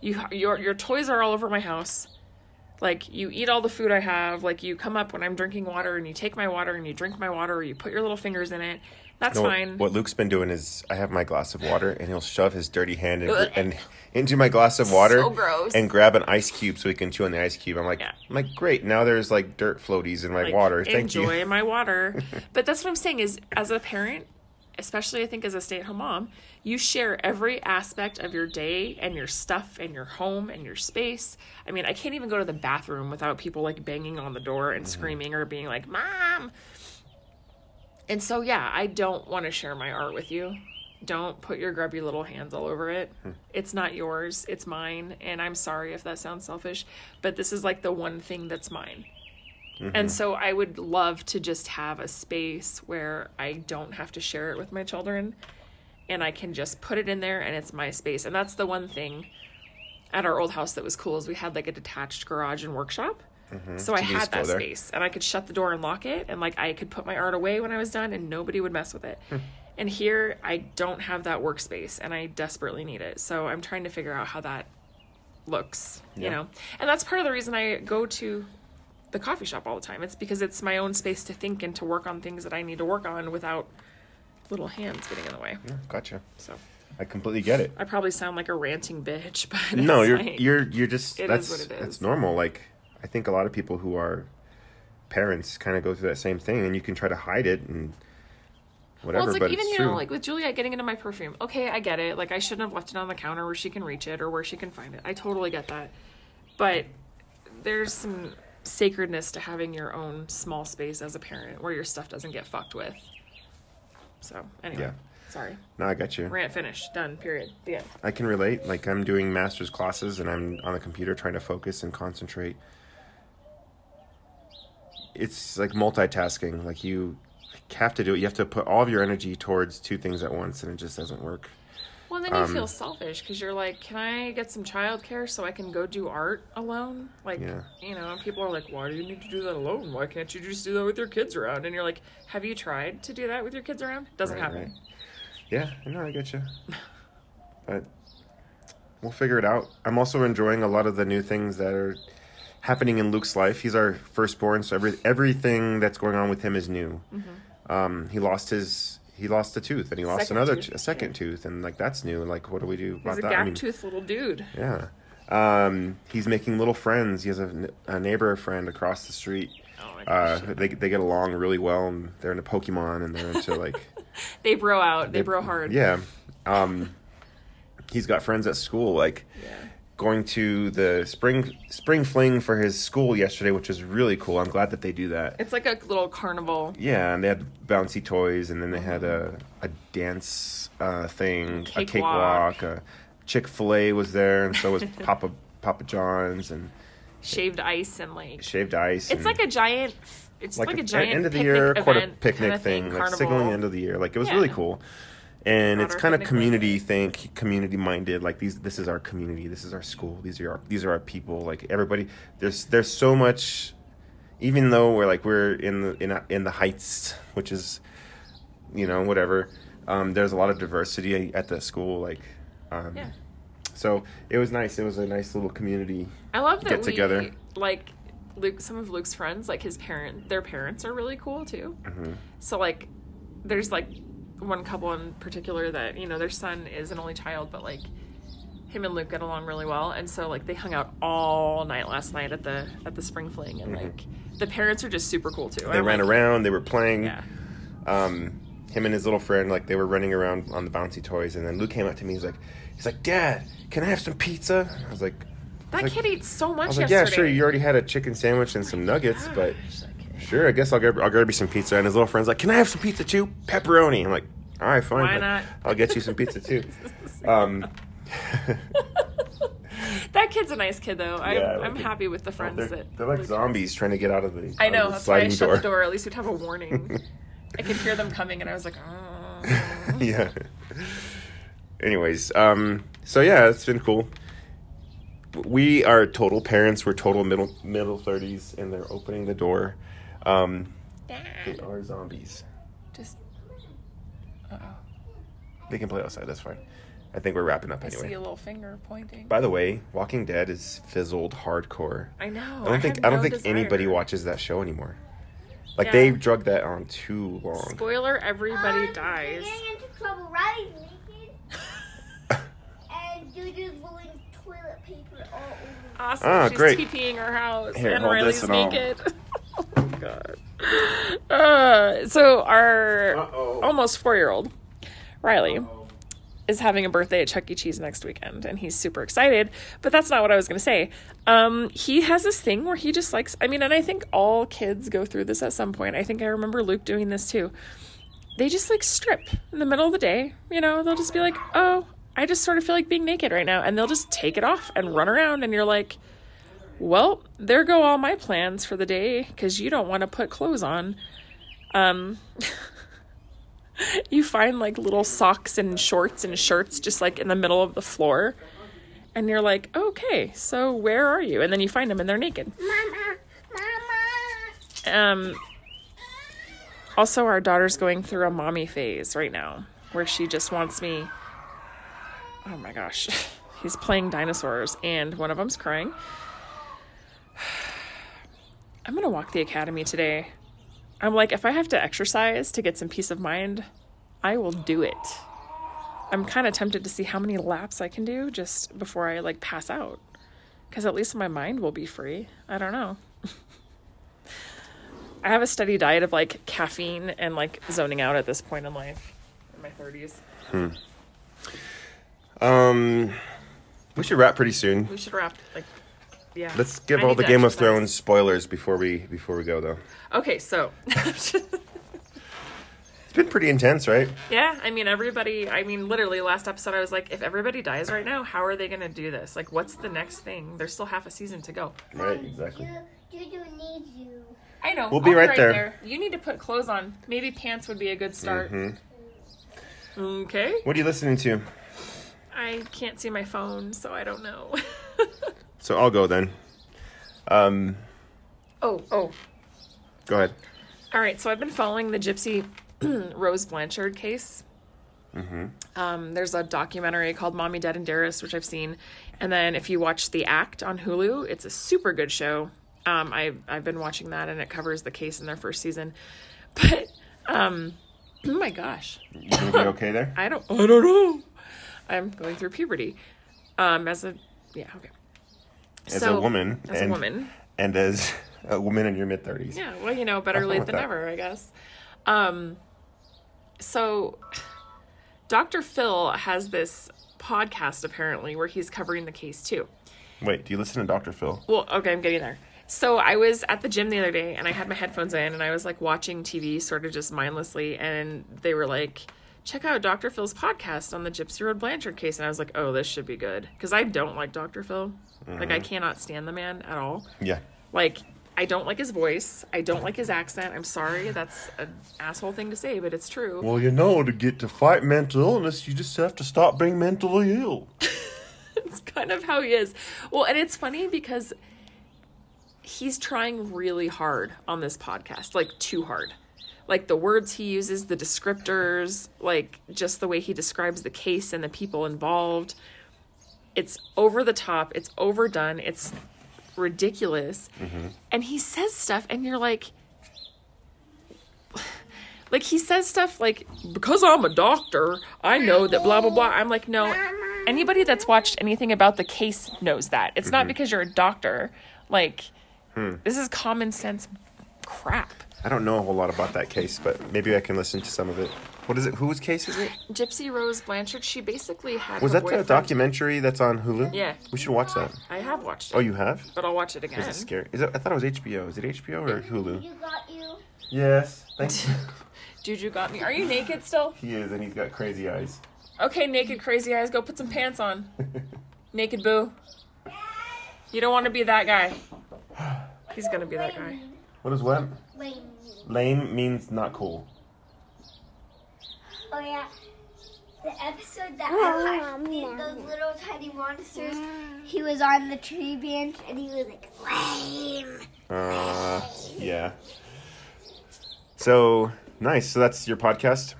You your your toys are all over my house. Like you eat all the food I have, like you come up when I'm drinking water and you take my water and you drink my water or you put your little fingers in it. That's No, fine. What Luke's been doing is I have my glass of water and he'll shove his dirty hand in, and into my glass of water So and grab an ice cube so he can chew on the ice cube. I'm like, Yeah. I'm like, great. Now there's like dirt floaties in my Like, water. Thank enjoy you. my water. <laughs> but that's what I'm saying is as a parent, especially I think as a stay-at-home mom, you share every aspect of your day and your stuff and your home and your space. I mean, I can't even go to the bathroom without people like banging on the door and mm-hmm. screaming or being like, "Mom." And so yeah, I don't want to share my art with you. Don't put your grubby little hands all over it. Hmm. It's not yours, it's mine, and I'm sorry if that sounds selfish, but this is like the one thing that's mine. Mm-hmm. And so I would love to just have a space where I don't have to share it with my children and I can just put it in there and it's my space. And that's the one thing at our old house that was cool is we had like a detached garage and workshop. So I Mm-hmm. had that space and I could shut the door and lock it and like I could put my art away when I was done and nobody would mess with it. Hmm. and here I don't have that workspace and I desperately need it. So I'm trying to figure out how that looks, you know. And that's part of the reason I go to the coffee shop all the time. It's because it's my own space to think and to work on things that I need to work on without little hands getting in the way. Gotcha. So I completely get it. I probably sound like a ranting bitch, <laughs> but No, you're like- you're you're just It is that's what it is. that's normal. Like I think a lot of people who are parents kind of go through that same thing, and you can try to hide it and whatever. Well, it's like even it's you true. know, like with Juliet getting into my perfume. Okay, I get it. Like I shouldn't have left it on the counter where she can reach it or where she can find it. I totally get that. But there's some sacredness to having your own small space as a parent where your stuff doesn't get fucked with. So anyway, Yeah. sorry. no, I got you. Rant finished. Done. Period. The end. I can relate. Like I'm doing master's classes and I'm on the computer trying to focus and concentrate. It's like multitasking. Like you have to do it. You have to put all of your energy towards two things at once, and it just doesn't work. Well, then you Um, feel selfish because you're like, can I get some childcare so I can go do art alone? Like, Yeah. you know, people are like, why do you need to do that alone? Why can't you just do that with your kids around? And you're like, have you tried to do that with your kids around? Doesn't Right, happen. right. Yeah, I know. I get you. But we'll figure it out. I'm also enjoying a lot of the new things that are happening in Luke's life. He's our firstborn, so every everything that's going on with him is new. Um, he lost his he lost a tooth, and he lost Second another tooth, t- a second tooth, and like that's new. Like, what do we do about He's a that? gap I mean, toothed little dude. yeah. Um, he's making little friends. He has a neighbor friend across the street. Oh my Uh, they they get along really well, and they're into Pokemon, and they're into like <laughs> they bro out. They, bro hard. yeah. Um, he's got friends at school, like Yeah. Going to the spring spring fling for his school yesterday, which was really cool. I'm glad that they do that. It's like a little carnival. Yeah, and they had bouncy toys, and then they had a a dance uh, thing, a Cakewalk. cakewalk. A Chick Fil A was there, and so was <laughs> Papa Papa John's and Shaved ice and like. shaved ice. It's like a giant. It's like, a an giant end of the picnic year quarter event picnic kinda thing, like carnival. signaling end of the year. Like it was Yeah. really cool, and it's kind of community think, community minded. Like these, this is our community. This is our school. These are our these are our people. Like everybody, there's there's so much. Even though we're like we're in the in a- in the heights, which is, you know, whatever. Um, there's a lot of diversity at the school. Like, um, Yeah. so it was nice. It was a nice little community. I love that get we together. like Luke. Some of Luke's friends, like his parent, their parents are really cool too. Mm-hmm. So like, there's like one couple in particular that you know their son is an only child, but like him and Luke get along really well, and so like they hung out all night last night at the at the spring fling, and like the parents are just super cool too. Mm-hmm. They ran around. They were playing. Yeah. um, him and his little friend, like they were running around on the bouncy toys, and then Luke came up to me. He's like, he's like, Dad, can I have some pizza? I was like, That like- kid eats so much I was like, yesterday. yeah, sure. You already had a chicken sandwich and some nuggets, but Gosh, that kid. Sure, I guess I'll grab, I'll grab you some pizza. And his little friend's like, can I have some pizza too? Pepperoni. I'm like, all right, fine. Why not? I'll get you some pizza too. <laughs> Um, <laughs> that kid's a nice kid though. I'm, Yeah, like I'm happy with the friends they're, that they're like zombies trying to get out of the, I know. the That's why I sliding shut the door. At least we'd have a <laughs> warning. I could hear them coming, and I was like, oh. yeah. Anyways, um, so yeah, it's been cool. We are total parents. We're total middle middle thirties, and they're opening the door. Um, they are zombies. just. Uh oh. They can play outside. That's fine. I think we're wrapping up anyway. I see anyway. a little finger pointing. By the way, Walking Dead is fizzled hardcore. I know. I don't think had I don't no think desire. anybody watches that show anymore. Like Yeah. they drug that on too long. Spoiler: Everybody I'm dies. Getting into trouble. Riley's <laughs> naked. and Juju's blowing toilet paper all over. Awesome. Ah, She's great. TPing her house, Here, and hold Riley's this and I'll- naked. <laughs> my god. Uh, so our Uh-oh. almost four-year-old Riley is having a birthday at Chuck E. Cheese next weekend, and he's super excited. But that's not what I was going to say. Um, he has this thing where he just likes. I mean, and I think all kids go through this at some point. I think I remember Luke doing this too. They just like strip in the middle of the day. You know, they'll just be like, "Oh, I just sort of feel like being naked right now," and they'll just take it off and run around, and you're like. Well, there go all my plans for the day because you don't want to put clothes on. Um, <laughs> you find like little socks and shorts and shirts just like in the middle of the floor And you're like, okay, so where are you? And then you find them and they're naked. Mama, mama. Um, also, our daughter's going through a mommy phase right now where she just wants me. Oh my gosh. <laughs> He's playing dinosaurs and one of them's crying. <sighs> I'm going to walk the academy today. I'm like, if I have to exercise to get some peace of mind, I will do it. I'm kind of tempted to see how many laps I can do just before I like pass out. Because at least my mind will be free. I don't know. <laughs> I have a steady diet of like caffeine and like zoning out at this point in life, in my 30s. Um, we should wrap pretty soon. We should wrap like, yeah. Let's give I all the to Game of. Thrones spoilers before we before we go though. Okay, so <laughs> It's been pretty intense, right? yeah, I mean everybody. I mean literally last episode I was like, if everybody dies right now, how are they gonna do this? Like, what's the next thing? There's still half a season to go. Right, exactly. You, you need you. I know. We'll be I'll right there. You need to put clothes on. Maybe pants would be a good start. Mm-hmm. Okay. What are you listening to? I can't see my phone, so I don't know. <laughs> So I'll go then. Um, oh, oh. go ahead. All right, so I've been following the Gypsy <clears throat> Rose Blanchard case. Um, there's a documentary called Mommy, Dead, and Dearest, which I've seen. And then if you watch The Act on Hulu, it's a super good show. Um, I, I've been watching that, and it covers the case in their first season. <laughs> But, um, <clears throat> oh my gosh. You gonna be <laughs> okay there? I don't, I don't know. I'm going through puberty. Um, as a, yeah, okay. As So, a woman, As and, a woman. and as <laughs> a woman in your mid thirties. Yeah, well, you know, better late than that. never, I guess. Um, so, Dr. Phil has this podcast apparently where he's covering the case too. Wait, do you listen to Dr. Phil? Well, okay, I'm getting there. So I was at the gym the other day and I had my headphones in and I was like watching TV sort of just mindlessly and they were like, check out Dr. Phil's podcast on the Gypsy Rose Blanchard case. And I was like, oh, this should be good. Because I don't like Dr. Phil. Like, I mm-hmm. cannot stand the man at all. Yeah. Like, I don't like his voice. I don't like his accent. I'm sorry. That's an asshole thing to say, but it's true. Well, you know, to get to fight mental illness, you just have to stop being mentally ill. <laughs> It's kind of how he is. Well, and it's funny because he's trying really hard on this podcast, like too hard. Like the words he uses, the descriptors, like just the way he describes the case and the people involved. It's over the top, it's overdone, it's ridiculous. Mm-hmm. And he says stuff and you're like <sighs> like he says stuff like because I'm a doctor, I know that blah blah blah. I'm like, no. Anybody that's watched anything about the case knows that. It's not mm-hmm. because you're a doctor. Like hmm. this is common sense crap. I don't know a whole lot about that case, but maybe I can listen to some of it. What is it? Whose case is it? Gypsy Rose Blanchard, she basically had Was her that the documentary that's on Hulu? Yeah. We should watch that. I have watched it. Oh, you have? but I'll watch it again. Is it scary? Is it, I thought it was HBO. Is it HBO or Hulu? You got you. Yes. Thank <laughs> you. Juju got me. Are you naked still? he is, and he's got crazy eyes. Okay, naked crazy eyes, go put some pants on. <laughs> naked boo. You don't want to be that guy. He's gonna be that guy. What is what? Lame. Lame means not cool. Oh yeah. The episode that I watched with those little tiny monsters, he was on the tree bench and he was like, lame. Uh, yeah. So nice. So that's your podcast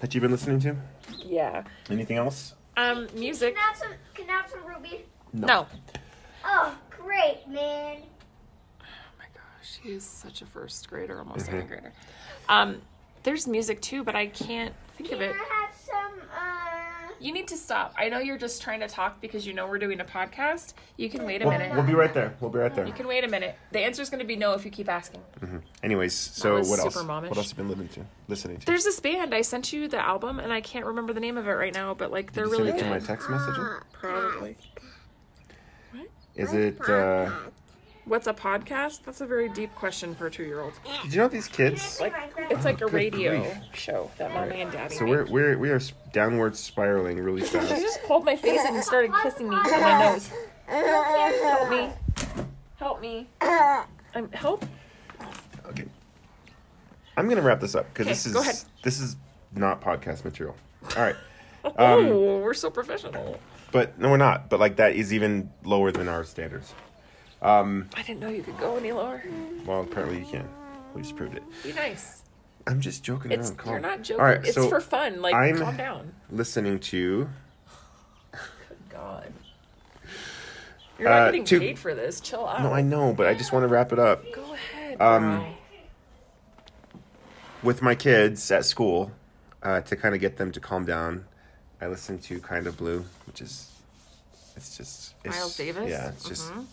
that you've been listening to. Yeah. Anything else? Um, music. Can I have some, can I have some Ruby? No. Oh, great, man. Oh my gosh, he's such a first grader, almost second grader. Um, there's music too, but I can't think of it. I have some, uh... You need to stop. I know you're just trying to talk because you know we're doing a podcast. You can wait a We'll, minute. we'll be right there. We'll be right there. You can wait a minute. The answer is going to be no if you keep asking. Anyways, so what else? super momish. What else have you been listening to? Listening to? There's this band. I sent you the album, and I can't remember the name of it right now, but like they're Did you really send it to my good. text message? Probably. Is it? uh What's a podcast? That's a very deep question for a two-year-old. Did you know these kids? Like it's like a Good radio grief. show that mommy and daddy So we're we're we are downward spiraling really <laughs> fast. just pulled my face and started kissing me on my nose. Help me. Help me. I'm help. Okay. I'm gonna wrap this up because Okay, this is this is not podcast material. All right. <laughs> oh, we're so professional. but no, we're not. But like that is even lower than our standards. I didn't know you could go any lower. Well, apparently you can. We just proved it. Be nice. I'm just joking It's around. Calm. you're not joking. All right, it's so for fun. Like I'm- calm down. listening to Good God. You're not Uh, getting to- paid for this. Chill out. No, I know, but I just want to wrap it up. Go ahead. Um. With my kids at school, uh, to kind of get them to calm down, I listen to Kind of Blue, which is, it's just it's, Miles Davis. Yeah, it's just Mhm.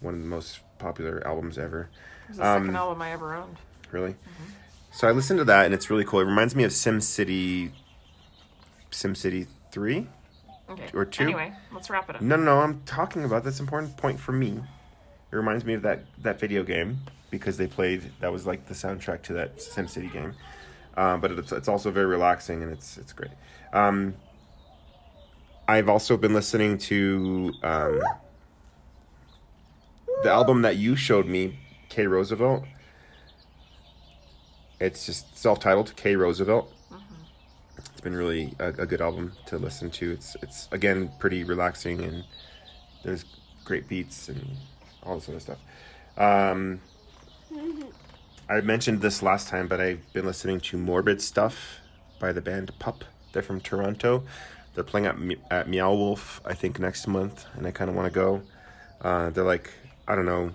One of the most popular albums ever. It was the um, second album I ever owned. Really. Mm-hmm. So I listened to that, and it's really cool. It reminds me of Sim City, Sim City Three. Okay. or two? Anyway, let's wrap it up. No, no, no. I'm talking about that's an important point for me. It reminds me of that that video game because they played that was like the soundtrack to that Sim City game. Um, but it's it's also very relaxing and it's it's great. Um, I've also been listening to um, the album that you showed me, K Roosevelt. It's just self-titled K Roosevelt. It's been really a, a good album to listen to. It's it's again pretty relaxing and there's great beats and all this other stuff. Um, I mentioned this last time, but I've been listening to Morbid Stuff by the band Pup. They're from Toronto. They're playing at at Meow Wolf, I think, next month, and I kind of want to go. Uh, they're like I don't know,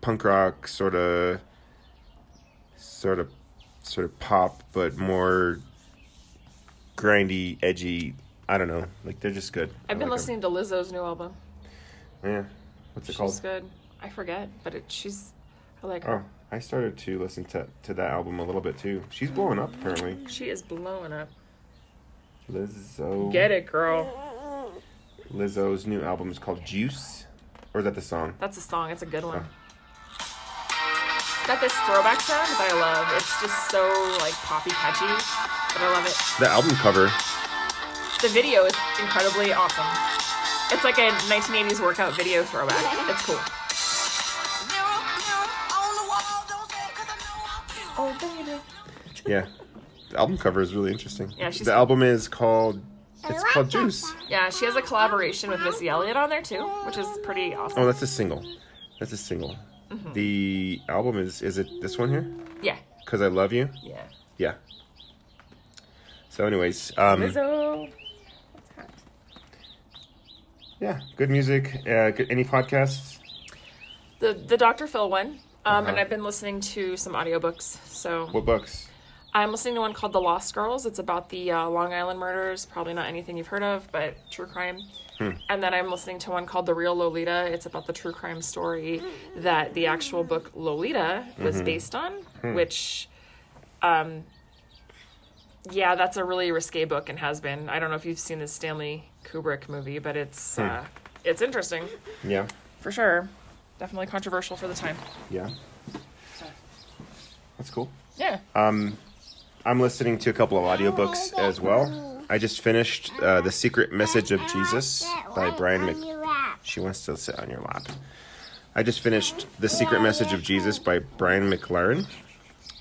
punk rock sort of, sort of, sort of pop, but more grindy, edgy. I don't know. Like they're just good. I I've been like listening to Lizzo's new album. Yeah. What's it She's called? good. I forget, but it, she's. I like Her. Oh. I started to listen to to that album a little bit too. She's blowing up apparently. She is blowing up. Lizzo. Get it, girl. Lizzo's new album is called Juice, or is that the song? That's a song. It's a good one. Oh. Got this throwback sound that I love. It's just so like poppy catchy, but I love it. The album cover. The video is incredibly awesome. It's like a 1980s workout video throwback. It's cool. Oh, baby. Yeah. The album cover is really interesting. Yeah, she's The cool. album is called. It's called Juice. Yeah, she has a collaboration with Missy Elliott on there too, which is pretty awesome. Oh, that's a single. That's a single. Mm-hmm. The album is is it this one here? Yeah, Cause I love you. yeah. Yeah. So, anyways, um, Lizzo. yeah, good music. Uh, good, any podcasts? The the Dr. Phil one. Um, and Uh-huh. I've been listening to some audiobooks. So What books? I'm listening to one called The Lost Girls. It's about the uh, Long Island murders. Probably not anything you've heard of, but true crime. Hmm. And then I'm listening to one called The Real Lolita. It's about the true crime story that the actual book Lolita was Mm-hmm. based on, Hmm. which, um, yeah, that's a really risque book and has been. I don't know if you've seen the Stanley Kubrick movie, but it's Hmm. uh, it's interesting Yeah. for sure. Definitely controversial for the time. Yeah. That's cool. Yeah. I'm listening to a couple of audiobooks as well. I just finished uh, The Secret Message of Jesus by Brian Mc. She wants to sit on your lap. I just finished The Secret Message of Jesus by Brian McLaren.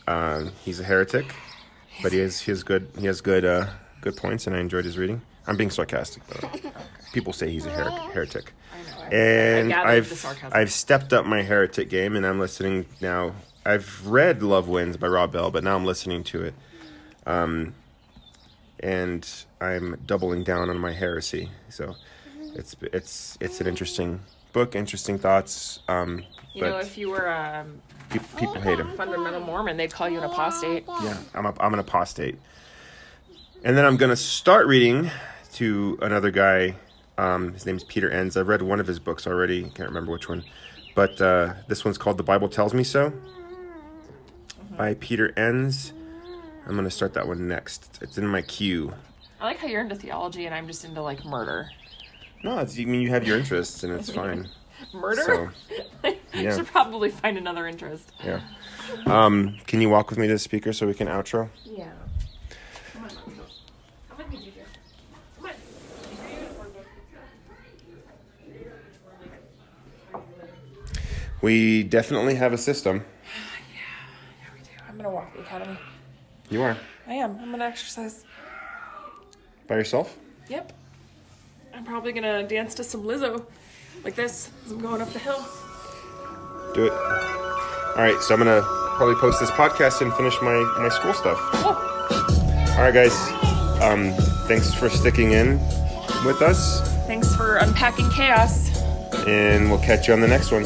Um, he's a heretic, but he has he has good he has good uh, good points, and I enjoyed his reading. I'm being sarcastic though. People say he's a her- heretic, and I gathered the I've. I've stepped up my heretic game, and I'm listening now. I've read Love Wins by Rob Bell, but now I'm listening to it Um, and I'm doubling down on my heresy. So it's it's it's an interesting book, interesting thoughts. Um, You know, if you were um, pe- people hate him. fundamental Mormon, they'd call you an apostate. Yeah, I'm a, I'm an apostate. And then I'm gonna start reading to another guy. Um, his name's Peter Enns. I've read one of his books already. Can't remember which one, but uh, this one's called "The Bible Tells Me So" by Peter Enns. I'm gonna start that one next. It's in my queue. I like how you're into theology and I'm just into like murder. No, it's, I mean you have your interests, and it's <laughs> fine. Murder? So <laughs> I yeah. should probably find another interest. yeah. Um, can you walk with me to the speaker so we can outro? Yeah. Come on, let's go. How much did you do? Come on. We definitely have a system. <sighs> yeah, Yeah, we do. I'm gonna walk the academy. You are I am. I'm gonna exercise. by yourself. Yep. I'm probably gonna dance to some Lizzo, like this, as I'm going up the hill. Do it. All right, so I'm gonna probably post this podcast and finish my my school stuff. Oh, All right, guys. Um, thanks for sticking in with us, thanks for unpacking chaos. and we'll catch you on the next one.